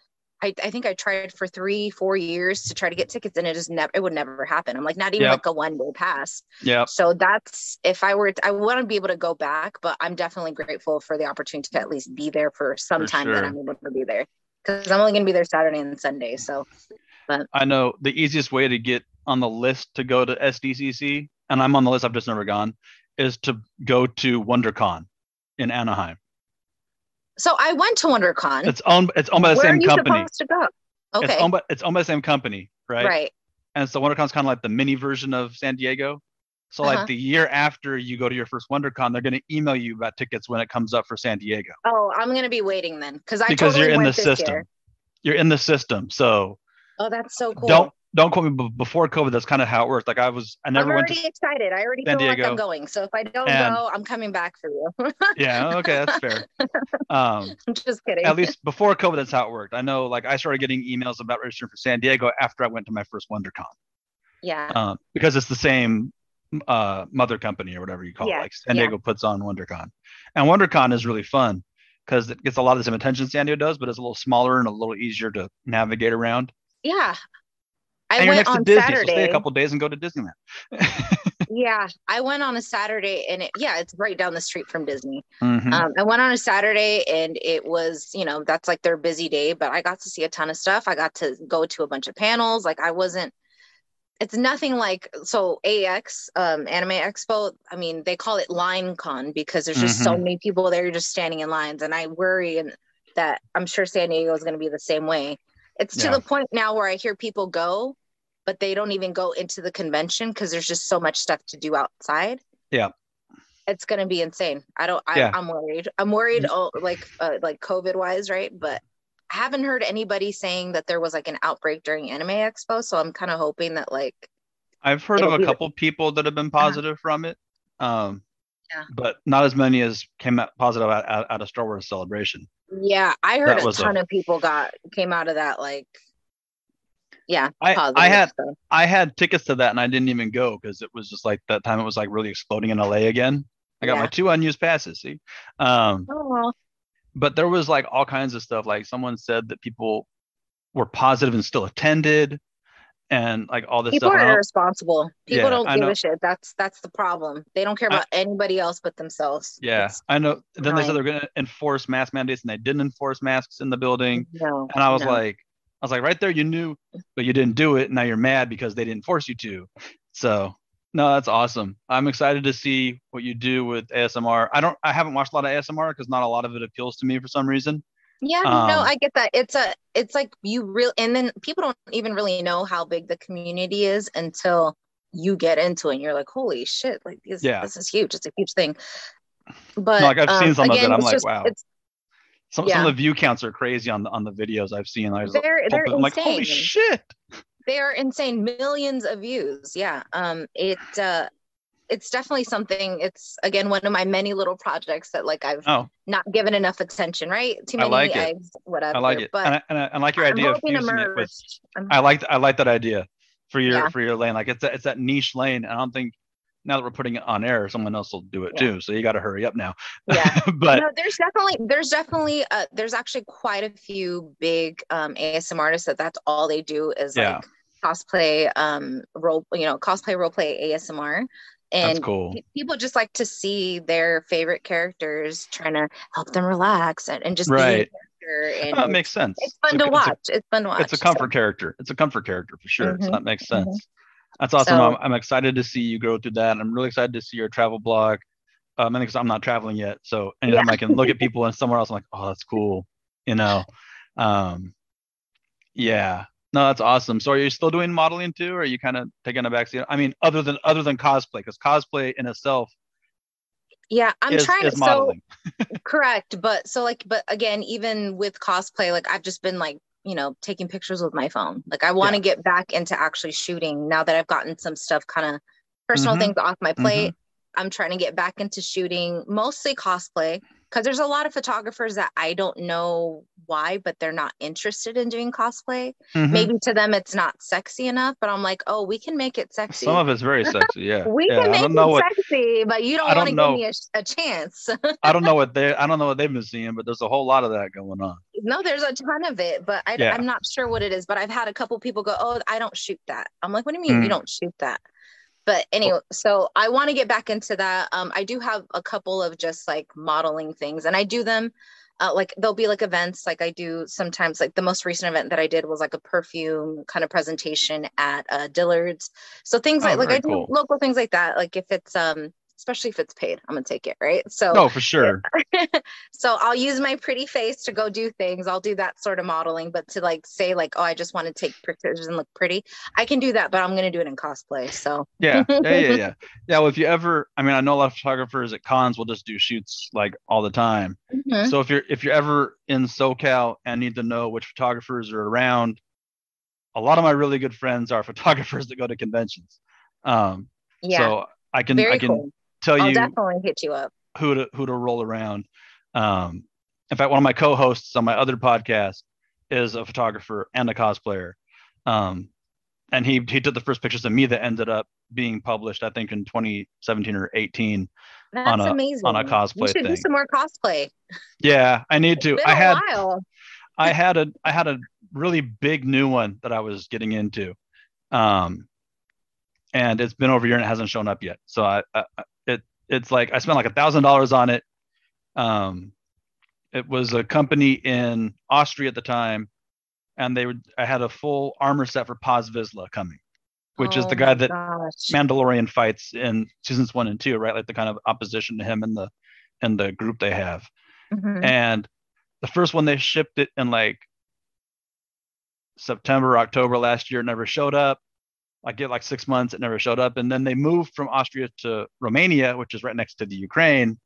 I, I think I tried for three, four years to try to get tickets, and it just never, it would never happen. I'm like, not even yep. like a one day pass. Yeah. So that's if I were, to, I want to be able to go back, but I'm definitely grateful for the opportunity to at least be there for some for time sure. that I'm able to be there because I'm only going to be there Saturday and Sunday. So, but I know the easiest way to get on the list to go to SDCC, and I'm on the list. I've just never gone. Is to go to WonderCon in Anaheim. So I went to WonderCon. It's owned. It's owned by the Where same company. Supposed to go? Okay. It's owned by it's owned by the same company, right? Right. and so WonderCon's kind of like the mini version of San Diego. So Uh-huh. like the year after you go to your first WonderCon, they're going to email you about tickets when it comes up for San Diego Oh, I'm gonna be waiting then because I because totally you're in the system. year. You're in the system, so Oh, that's so cool. don't don't quote me. But before COVID, that's kind of how it worked. Like I was, I I'm never went already to. excited. I already San feel like Diego. I'm going. So if I don't And- go, I'm coming back for you. Yeah, okay, that's fair. Um, I'm just kidding. at least before COVID, that's how it worked. I know, like I started getting emails about registering for San Diego after I went to my first WonderCon. yeah. um, because it's the same uh, mother company or whatever you call Yeah, it. Like San yeah. Diego puts on WonderCon, and WonderCon is really fun because it gets a lot of the same attention San Diego does, but it's a little smaller and a little easier to navigate around. Yeah. I and you're went on Disney, so Saturday. stay a couple days and go to Disneyland. yeah, I went on a Saturday and it, yeah, it's right down the street from Disney. Mhm. Um, I went on a Saturday and it was, you know, that's like their busy day, but I got to see a ton of stuff. I got to go to a bunch of panels. Like I wasn't, it's nothing like, so AX, um, Anime Expo, I mean, they call it Line Con because there's just so Mhm. many people there just standing in lines. And I worry and that I'm sure San Diego is going to be the same way. It's to Yeah. the point now where I hear people go, but they don't even go into the convention because there's just so much stuff to do outside. Yeah. It's gonna be insane. I don't. I, Yeah. I'm worried. I'm worried. Oh, like uh, like COVID wise, right? But I haven't heard anybody saying that there was like an outbreak during Anime Expo. So I'm kind of hoping that like I've heard of a couple people that have been positive from it, um, Yeah. but not as many as came out positive out, out, out of Star Wars Celebration. yeah, I heard That a was a- ton of people got came out of that like yeah. I, I had stuff. I had tickets to that and I didn't even go because it was just like that time it was like really exploding in LA again. I got my two unused passes. See, um, Oh, but there was like all kinds of stuff. Like someone said that people were positive and still attended, and like all this people stuff. are irresponsible. People Yeah, don't I give know. a shit. That's that's the problem. They don't care I- about anybody else but themselves. yeah, It's- I know. Then they said they're going to enforce mask mandates, and they didn't enforce masks in the building. no. And I was no. like, I was like, right there, you knew, but you didn't do it. Now you're mad because they didn't force you to. So no, that's awesome. I'm excited to see what you do with ASMR. I don't, I haven't watched a lot of ASMR because not a lot of it appeals to me for some reason. Yeah, no, Um, I get that. It's a, it's like you real, and then people don't even really know how big the community is until you get into it. and You're like, holy shit! Like this, Yeah. this is huge. It's a huge thing. But like, I've seen some of it, I'm like, just- wow. It's Some, Yeah. some of the view counts are crazy on the on the videos I've seen. I was they're they're I'm like, holy shit! they are insane. Millions of views. Yeah. Um. It. uh it's definitely something it's again one of my many little projects that like i've Oh, not given enough attention right too I many like it. eggs whatever I like it, but and I, and I, I like your I'm idea of hoping fusing it with. I'm- like I like that idea for your Yeah. for your lane. Like it's that it's that niche lane. And I don't think now that we're putting it on air, someone else will do it Yeah. too. So you got to hurry up now. Yeah. but no, there's definitely there's definitely uh there's actually quite a few big um ASM artists that that's all they do is Yeah. like cosplay um role you know cosplay role play ASMR that's and cool. pe- people just like to see their favorite characters trying to help them relax and, and just Right. character and That makes sense. it's fun a- to a- watch it's fun to watch It's a so- comfort character. It's a comfort character for sure. So Mhm, that makes mhm. sense. That's awesome. So- I'm, I'm excited to see you grow through that. I'm really excited to see your travel blog. Um, and because I'm not traveling yet, so anytime I can look at people and somewhere else, I'm like, oh, that's cool. You know, um, yeah. No, that's awesome. So, are you still doing modeling too, or are you kind of taking a backseat? I mean, other than other than cosplay, because cosplay in itself yeah i'm is, trying to so correct but so like but again even with cosplay like i've just been like you know taking pictures with my phone. Like i want to get back into actually shooting now that i've gotten some stuff kind of personal Mhm. things off my plate. I'm trying to get back into shooting mostly cosplay because there's a lot of photographers that i don't know why but they're not interested in doing cosplay Mhm. maybe to them it's not sexy enough but i'm like oh we can make it sexy Some of it's very sexy. Yeah. we yeah. can make it what sexy but you don't want to give me a, a chance I don't know what they I don't know what they've been seeing, but there's a whole lot of that going on. No, there's a ton of it, but I, Yeah. I'm not sure what it is. But I've had a couple people go, "Oh, I don't shoot that." I'm like, "What do you mean Mm. you don't shoot that?" But anyway, so I want to get back into that. Um, I do have a couple of just like modeling things, and I do them. Uh, like there'll be like events, like I do sometimes. Like the most recent event that I did was like a perfume kind of presentation at uh, Dillard's. So things Oh, like like I do cool. local things like that. Like if it's um especially if it's paid. I'm gonna take it, right? So no, for sure. so I'll use my pretty face to go do things. I'll do that sort of modeling, but to like say like, oh, I just want to take pictures and look pretty, I can do that, but I'm gonna do it in cosplay. So yeah, yeah, yeah, yeah. Yeah. Well, if you ever, I mean, I know a lot of photographers at cons will just do shoots like all the time. Mm-hmm. So if you're if you're ever in SoCal and need to know which photographers are around, a lot of my really good friends are photographers that go to conventions. Um, yeah. So I can Very I can cool. Tell I'll you definitely hit you up who to who to roll around. Um, in fact, one of my co-hosts on my other podcast is a photographer and a cosplayer. Um, and he he took the first pictures of me that ended up being published, I think, in 2017 or 18. That's on a, amazing. On a cosplay you should thing. do some more cosplay. Yeah, I need to. I had while. I had a I had a really big new one that I was getting into. Um, and it's been over a year and it hasn't shown up yet. So I, it's like I spent like a thousand dollars on it. Um, it was a company in Austria at the time, and they would I had a full armor set for Paz Vizsla coming, which oh is the guy that gosh. Mandalorian fights in seasons one and two, right? Like the kind of opposition to him and the and the group they have. Mm-hmm. And the first one they shipped it in like September, October last year, never showed up. I get like six months, it never showed up. And then they moved from Austria to Romania, which is right next to the Ukraine.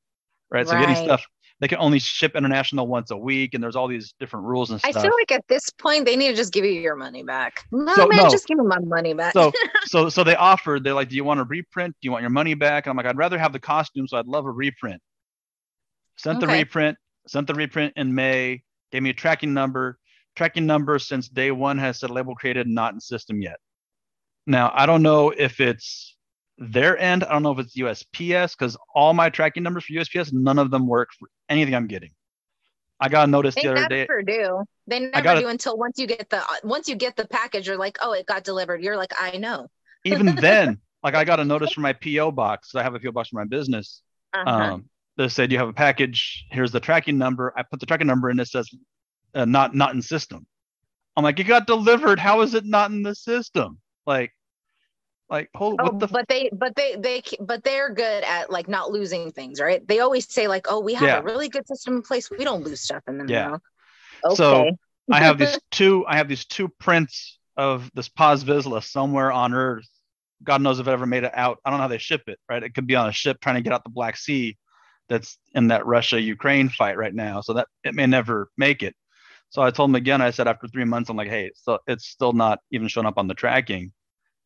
Right. So right. getting stuff, they can only ship international once a week, and there's all these different rules and stuff. I feel like at this point they need to just give you your money back. No, so, man, no. just give me my money back. so so so they offered, they're like, Do you want a reprint? Do you want your money back? And I'm like, I'd rather have the costume, so I'd love a reprint. Sent okay. the reprint, sent the reprint in May, gave me a tracking number. Tracking number since day one has said label created, not in system yet. Now, I don't know if it's their end. I don't know if it's USPS because all my tracking numbers for USPS, none of them work for anything I'm getting. I got a notice they the other day. They never do. They never do until once you get the once you get the package, you're like, oh, it got delivered. You're like, I know. Even then, like I got a notice from my PO box. Because I have a PO box for my business. Uh-huh. Um, that said, you have a package. Here's the tracking number. I put the tracking number in. It says uh, not not in system. I'm like, it got delivered. How is it not in the system? Like, like hold oh, what the but they but they they but they're good at like not losing things, right? They always say like, oh, we have yeah. a really good system in place. We don't lose stuff in the yeah. mail. Okay. So I have these two. I have these two prints of this Paz Vizsla somewhere on Earth. God knows if it ever made it out. I don't know how they ship it. Right? It could be on a ship trying to get out the Black Sea. That's in that Russia Ukraine fight right now. So that it may never make it. So I told him again. I said after three months, I'm like, hey, so it's still not even showing up on the tracking.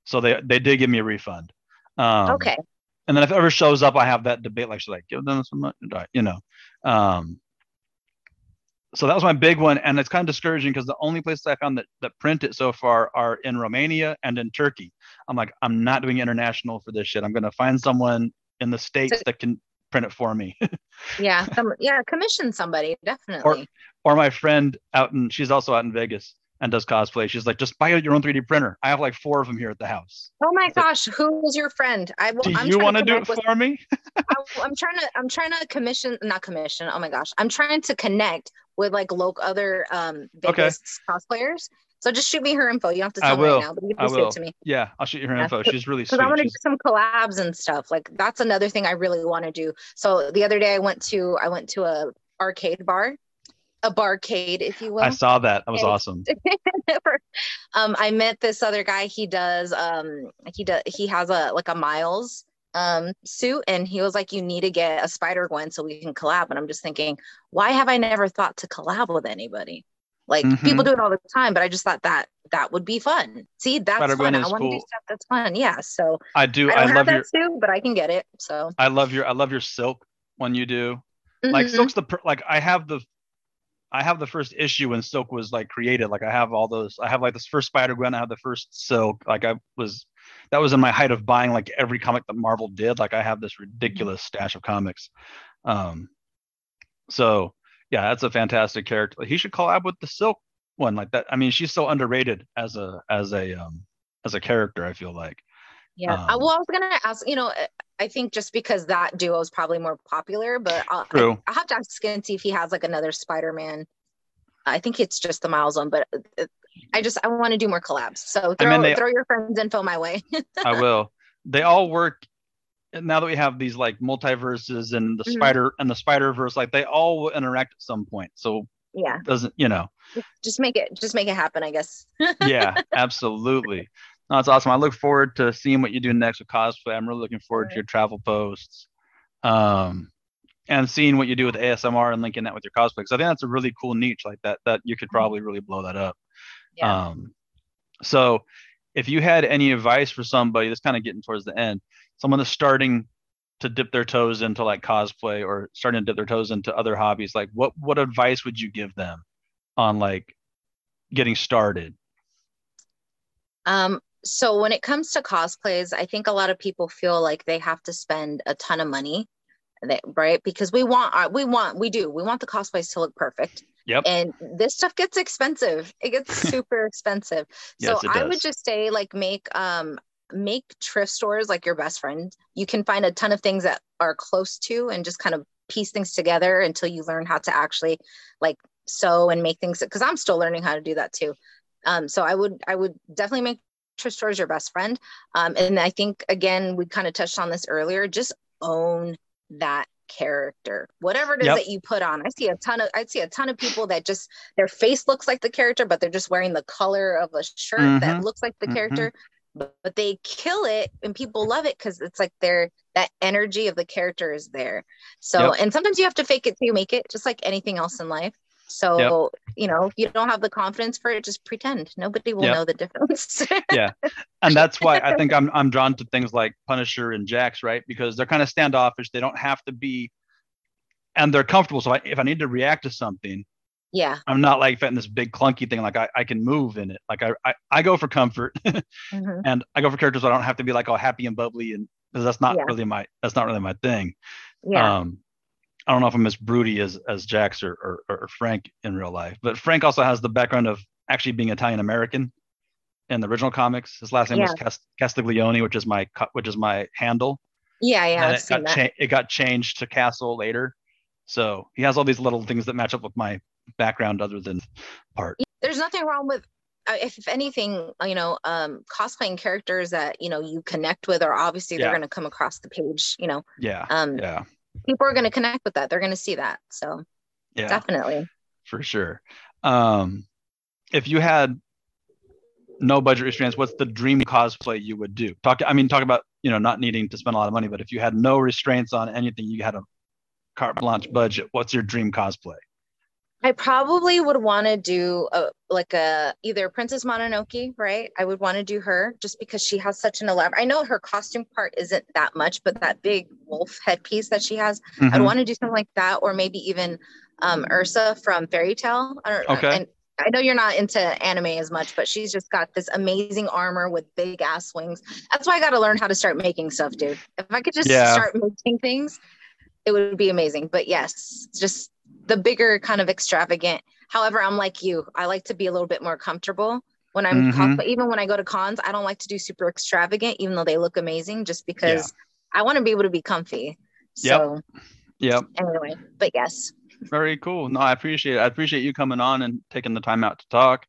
So they they did give me a refund. Um, okay. And then if it ever shows up, I have that debate like, should I give them some money? You know. Um, so that was my big one, and it's kind of discouraging because the only places I found that that print it so far are in Romania and in Turkey. I'm like, I'm not doing international for this shit. I'm gonna find someone in the states so, that can print it for me. yeah, some, yeah, commission somebody definitely. Or, or my friend out in, she's also out in Vegas and does cosplay. She's like, just buy your own 3D printer. I have like four of them here at the house. Oh my gosh, who's your friend? I will. Do I'm you want to do it with, for me? I, am trying to. I'm trying to commission, not commission. Oh my gosh, I'm trying to connect with like local other um Vegas okay. cosplayers. So just shoot me her info. You don't have to tell me right now, but you can shoot it to me. Yeah, I'll shoot you her info. She's really sweet. Because I want to do some collabs and stuff. Like that's another thing I really want to do. So the other day I went to I went to a arcade bar a barcade, if you will. I saw that. That was and, awesome. um, I met this other guy. He does um he does he has a like a Miles um suit and he was like, You need to get a Spider Gwen so we can collab. And I'm just thinking, why have I never thought to collab with anybody? Like mm-hmm. people do it all the time, but I just thought that that would be fun. See, that's Spider-Gwen fun. I want to cool. do stuff that's fun. Yeah. So I do. I, don't I have love that your suit, but I can get it. So I love your I love your silk when you do. Mm-hmm. Like silk's the like I have the I have the first issue when Silk was like created. Like I have all those. I have like this first Spider Gwen. I have the first Silk. Like I was, that was in my height of buying like every comic that Marvel did. Like I have this ridiculous stash of comics. Um, so yeah, that's a fantastic character. He should collab with the Silk one like that. I mean, she's so underrated as a as a um as a character. I feel like. Yeah. Um, well, I was gonna ask. You know, I think just because that duo is probably more popular, but I'll. I, will have to ask Skin see if he has like another Spider-Man. I think it's just the Miles one, but uh, I just I want to do more collabs. So throw, I mean, they, throw your friends info my way. I will. They all work now that we have these like multiverses and the Mhm. spider and the spider verse, like they all will interact at some point. So Yeah. doesn't you know? Just make it just make it happen, I guess. Yeah, absolutely. No, that's awesome. I look forward to seeing what you do next with cosplay. I'm really looking forward to your travel posts, um, and seeing what you do with ASMR and linking that with your cosplay. Because I think that's a really cool niche like that. That you could probably really blow that up. Yeah. Um, so if you had any advice for somebody that's kind of getting towards the end, someone that's starting to dip their toes into like cosplay or starting to dip their toes into other hobbies, like what what advice would you give them on like getting started? Um, so when it comes to cosplays, I think a lot of people feel like they have to spend a ton of money, right? Because we want our, we want, we do, we want the cosplays to look perfect. Yep. And this stuff gets expensive. It gets super expensive. So Yes, it I would just say like make um make thrift stores like your best friend. You can find a ton of things that are close to and just kind of piece things together until you learn how to actually like sew and make things because I'm still learning how to do that too. Um, so I would I would definitely make thrift stores your best friend. Um, and I think again we kind of touched on this earlier. Just own that character whatever it is Yep. that you put on i see a ton of i see a ton of people that just their face looks like the character but they're just wearing the color of a shirt that Mhm. looks like the Mhm. character but, but they kill it and people love it because it's like their that energy of the character is there so Yep. and sometimes you have to fake it till you make it just like anything else in life so you know if you don't have the confidence for it just pretend nobody will Yep. know the difference yeah and that's why I think I'm I'm drawn to things like Punisher and Jax, right? Because they're kind of standoffish. They don't have to be, and they're comfortable. So I, if I need to react to something, yeah I'm not like fitting this big clunky thing. Like I, I can move in it. Like I, I, I go for comfort, Mhm. and I go for characters. I don't have to be like all happy and bubbly, and because that's not Yeah. really my that's not really my thing. yeah Um, I don't know if I'm as broody as as Jax or, or or Frank in real life, but Frank also has the background of actually being Italian American in the original comics. His last name was Cas- Castiglione, which is my which is my handle, yeah yeah and I've it got cha- it got changed to Castle later. So he has all these little things that match up with my background, other than part. there's nothing wrong with uh, if, if anything you know um cosplaying characters that you know you connect with or obviously they're going to come across the page you know Yeah, um yeah, people are going to connect with that they're going to see that so yeah. definitely for sure. Um, if you had no budget restraints, what's the dream cosplay you would do? Talk. I mean, talk about you know not needing to spend a lot of money, but if you had no restraints on anything, you had a carte blanche budget. What's your dream cosplay? I probably would want to do a, like a either princess mononoke right i would want to do her just because she has such an elaborate i know her costume part isn't that much but that big wolf headpiece that she has I'd Mhm. want to do something like that, or maybe even um, Erza from Fairy Tail. I don't, Okay. And I know you're not into anime as much, but she's just got this amazing armor with big ass wings. That's why I got to learn how to start making stuff, dude. If I could just Yeah. start making things, it would be amazing. But yes, just the bigger kind of extravagant. However, I'm like you. I like to be a little bit more comfortable when I'm Mhm. cosplay. Even when I go to cons, I don't like to do super extravagant, even though they look amazing, just because I want to be able to be comfy. So Yep. anyway, but yes. Very cool. No, I appreciate it. I appreciate you coming on and taking the time out to talk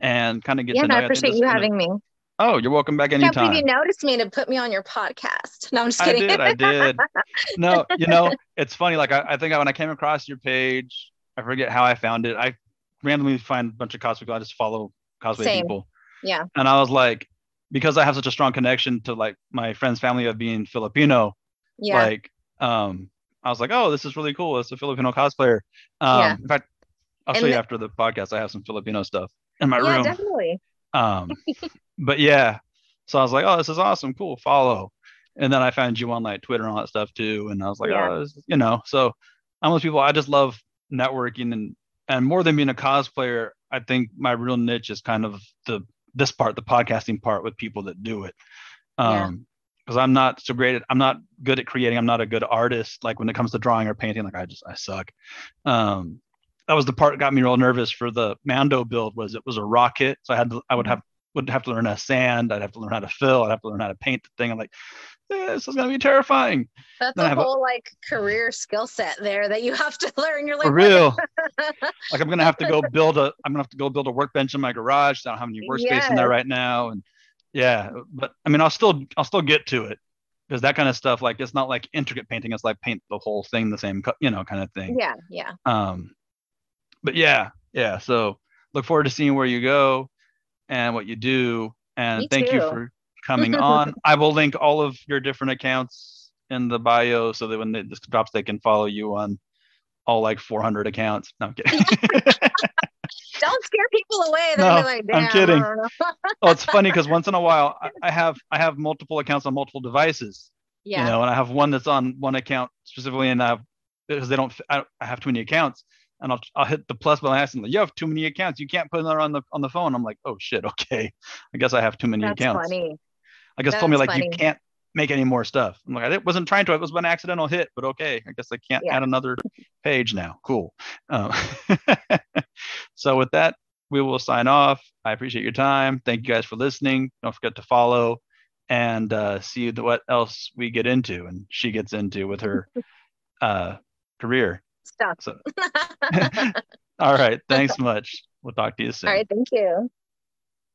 and kind of get Yeah, to know I appreciate you having me. Oh, you're welcome back I can't believe you noticed me to put me on your podcast. No, I'm just I kidding. did. I did. No, you know, it's funny. Like I, I think when I came across your page, I forget how I found it. I randomly find a bunch of cosplay. people. I just follow cosplay Same. people, yeah. and I was like, because I have such a strong connection to like my friend's family of being Filipino, Yeah. like um, I was like, oh, this is really cool. It's a Filipino cosplayer. Um, Yeah. in fact, I'll And show you the- after the podcast. I have some Filipino stuff in my yeah, room. Yeah, definitely. Um, but yeah, so I was like, oh, this is awesome, cool, follow. And then I found you on like Twitter and all that stuff too. And I was like, Yeah. oh, this, you know, so I'm those people. I just love networking and and more than being a cosplayer, I think my real niche is kind of the this part, the podcasting part with people that do it. Um, because I'm not so great at I'm not good at creating. I'm not a good artist. Like when it comes to drawing or painting, like I just I suck. Um, that was the part that got me real nervous for the Mando build was it was a rocket. So I had to, I would have would have to learn how to sand, I'd have to learn how to fill, I'd have to learn how to paint the thing. I'm like, eh, this is gonna be terrifying. That's Then I a have a- whole like career skill set there that you have to learn. You're like, For real. like I'm gonna have to go build a I'm gonna have to go build a workbench in my garage. I don't have any workspace in there right now. And yeah, but I mean I'll still I'll still get to it because that kind of stuff like it's not like intricate painting it's like paint the whole thing the same you know kind of thing yeah yeah um but yeah yeah. So look forward to seeing where you go and what you do. And Me thank you for coming on. I will link all of your different accounts in the bio so that when this drops they can follow you on all like 400 accounts. No i'm kidding. Don't scare people away. They're No, like I'm kidding. I don't know." oh it's funny because once in a while I, I have i have multiple accounts on multiple devices yeah. you know and i have one that's on one account specifically and i have because they don't I have too many accounts and I'll, I'll hit the plus button and ask them you have too many accounts. You can't put another on the on the phone. I'm like oh shit okay. I guess i have too many that's accounts. funny. I guess told me That's like you can't make any more stuff. I'm like i wasn't trying to it was an accidental hit but okay. I guess i can't Yeah. add another page now. Cool. Um, so with that we will sign off. I appreciate your time. Thank you guys for listening. Don't forget to follow and uh, see what else we get into and she gets into with her uh, career. Stuff So, all right. Thanks much. We'll talk to you soon. all right thank you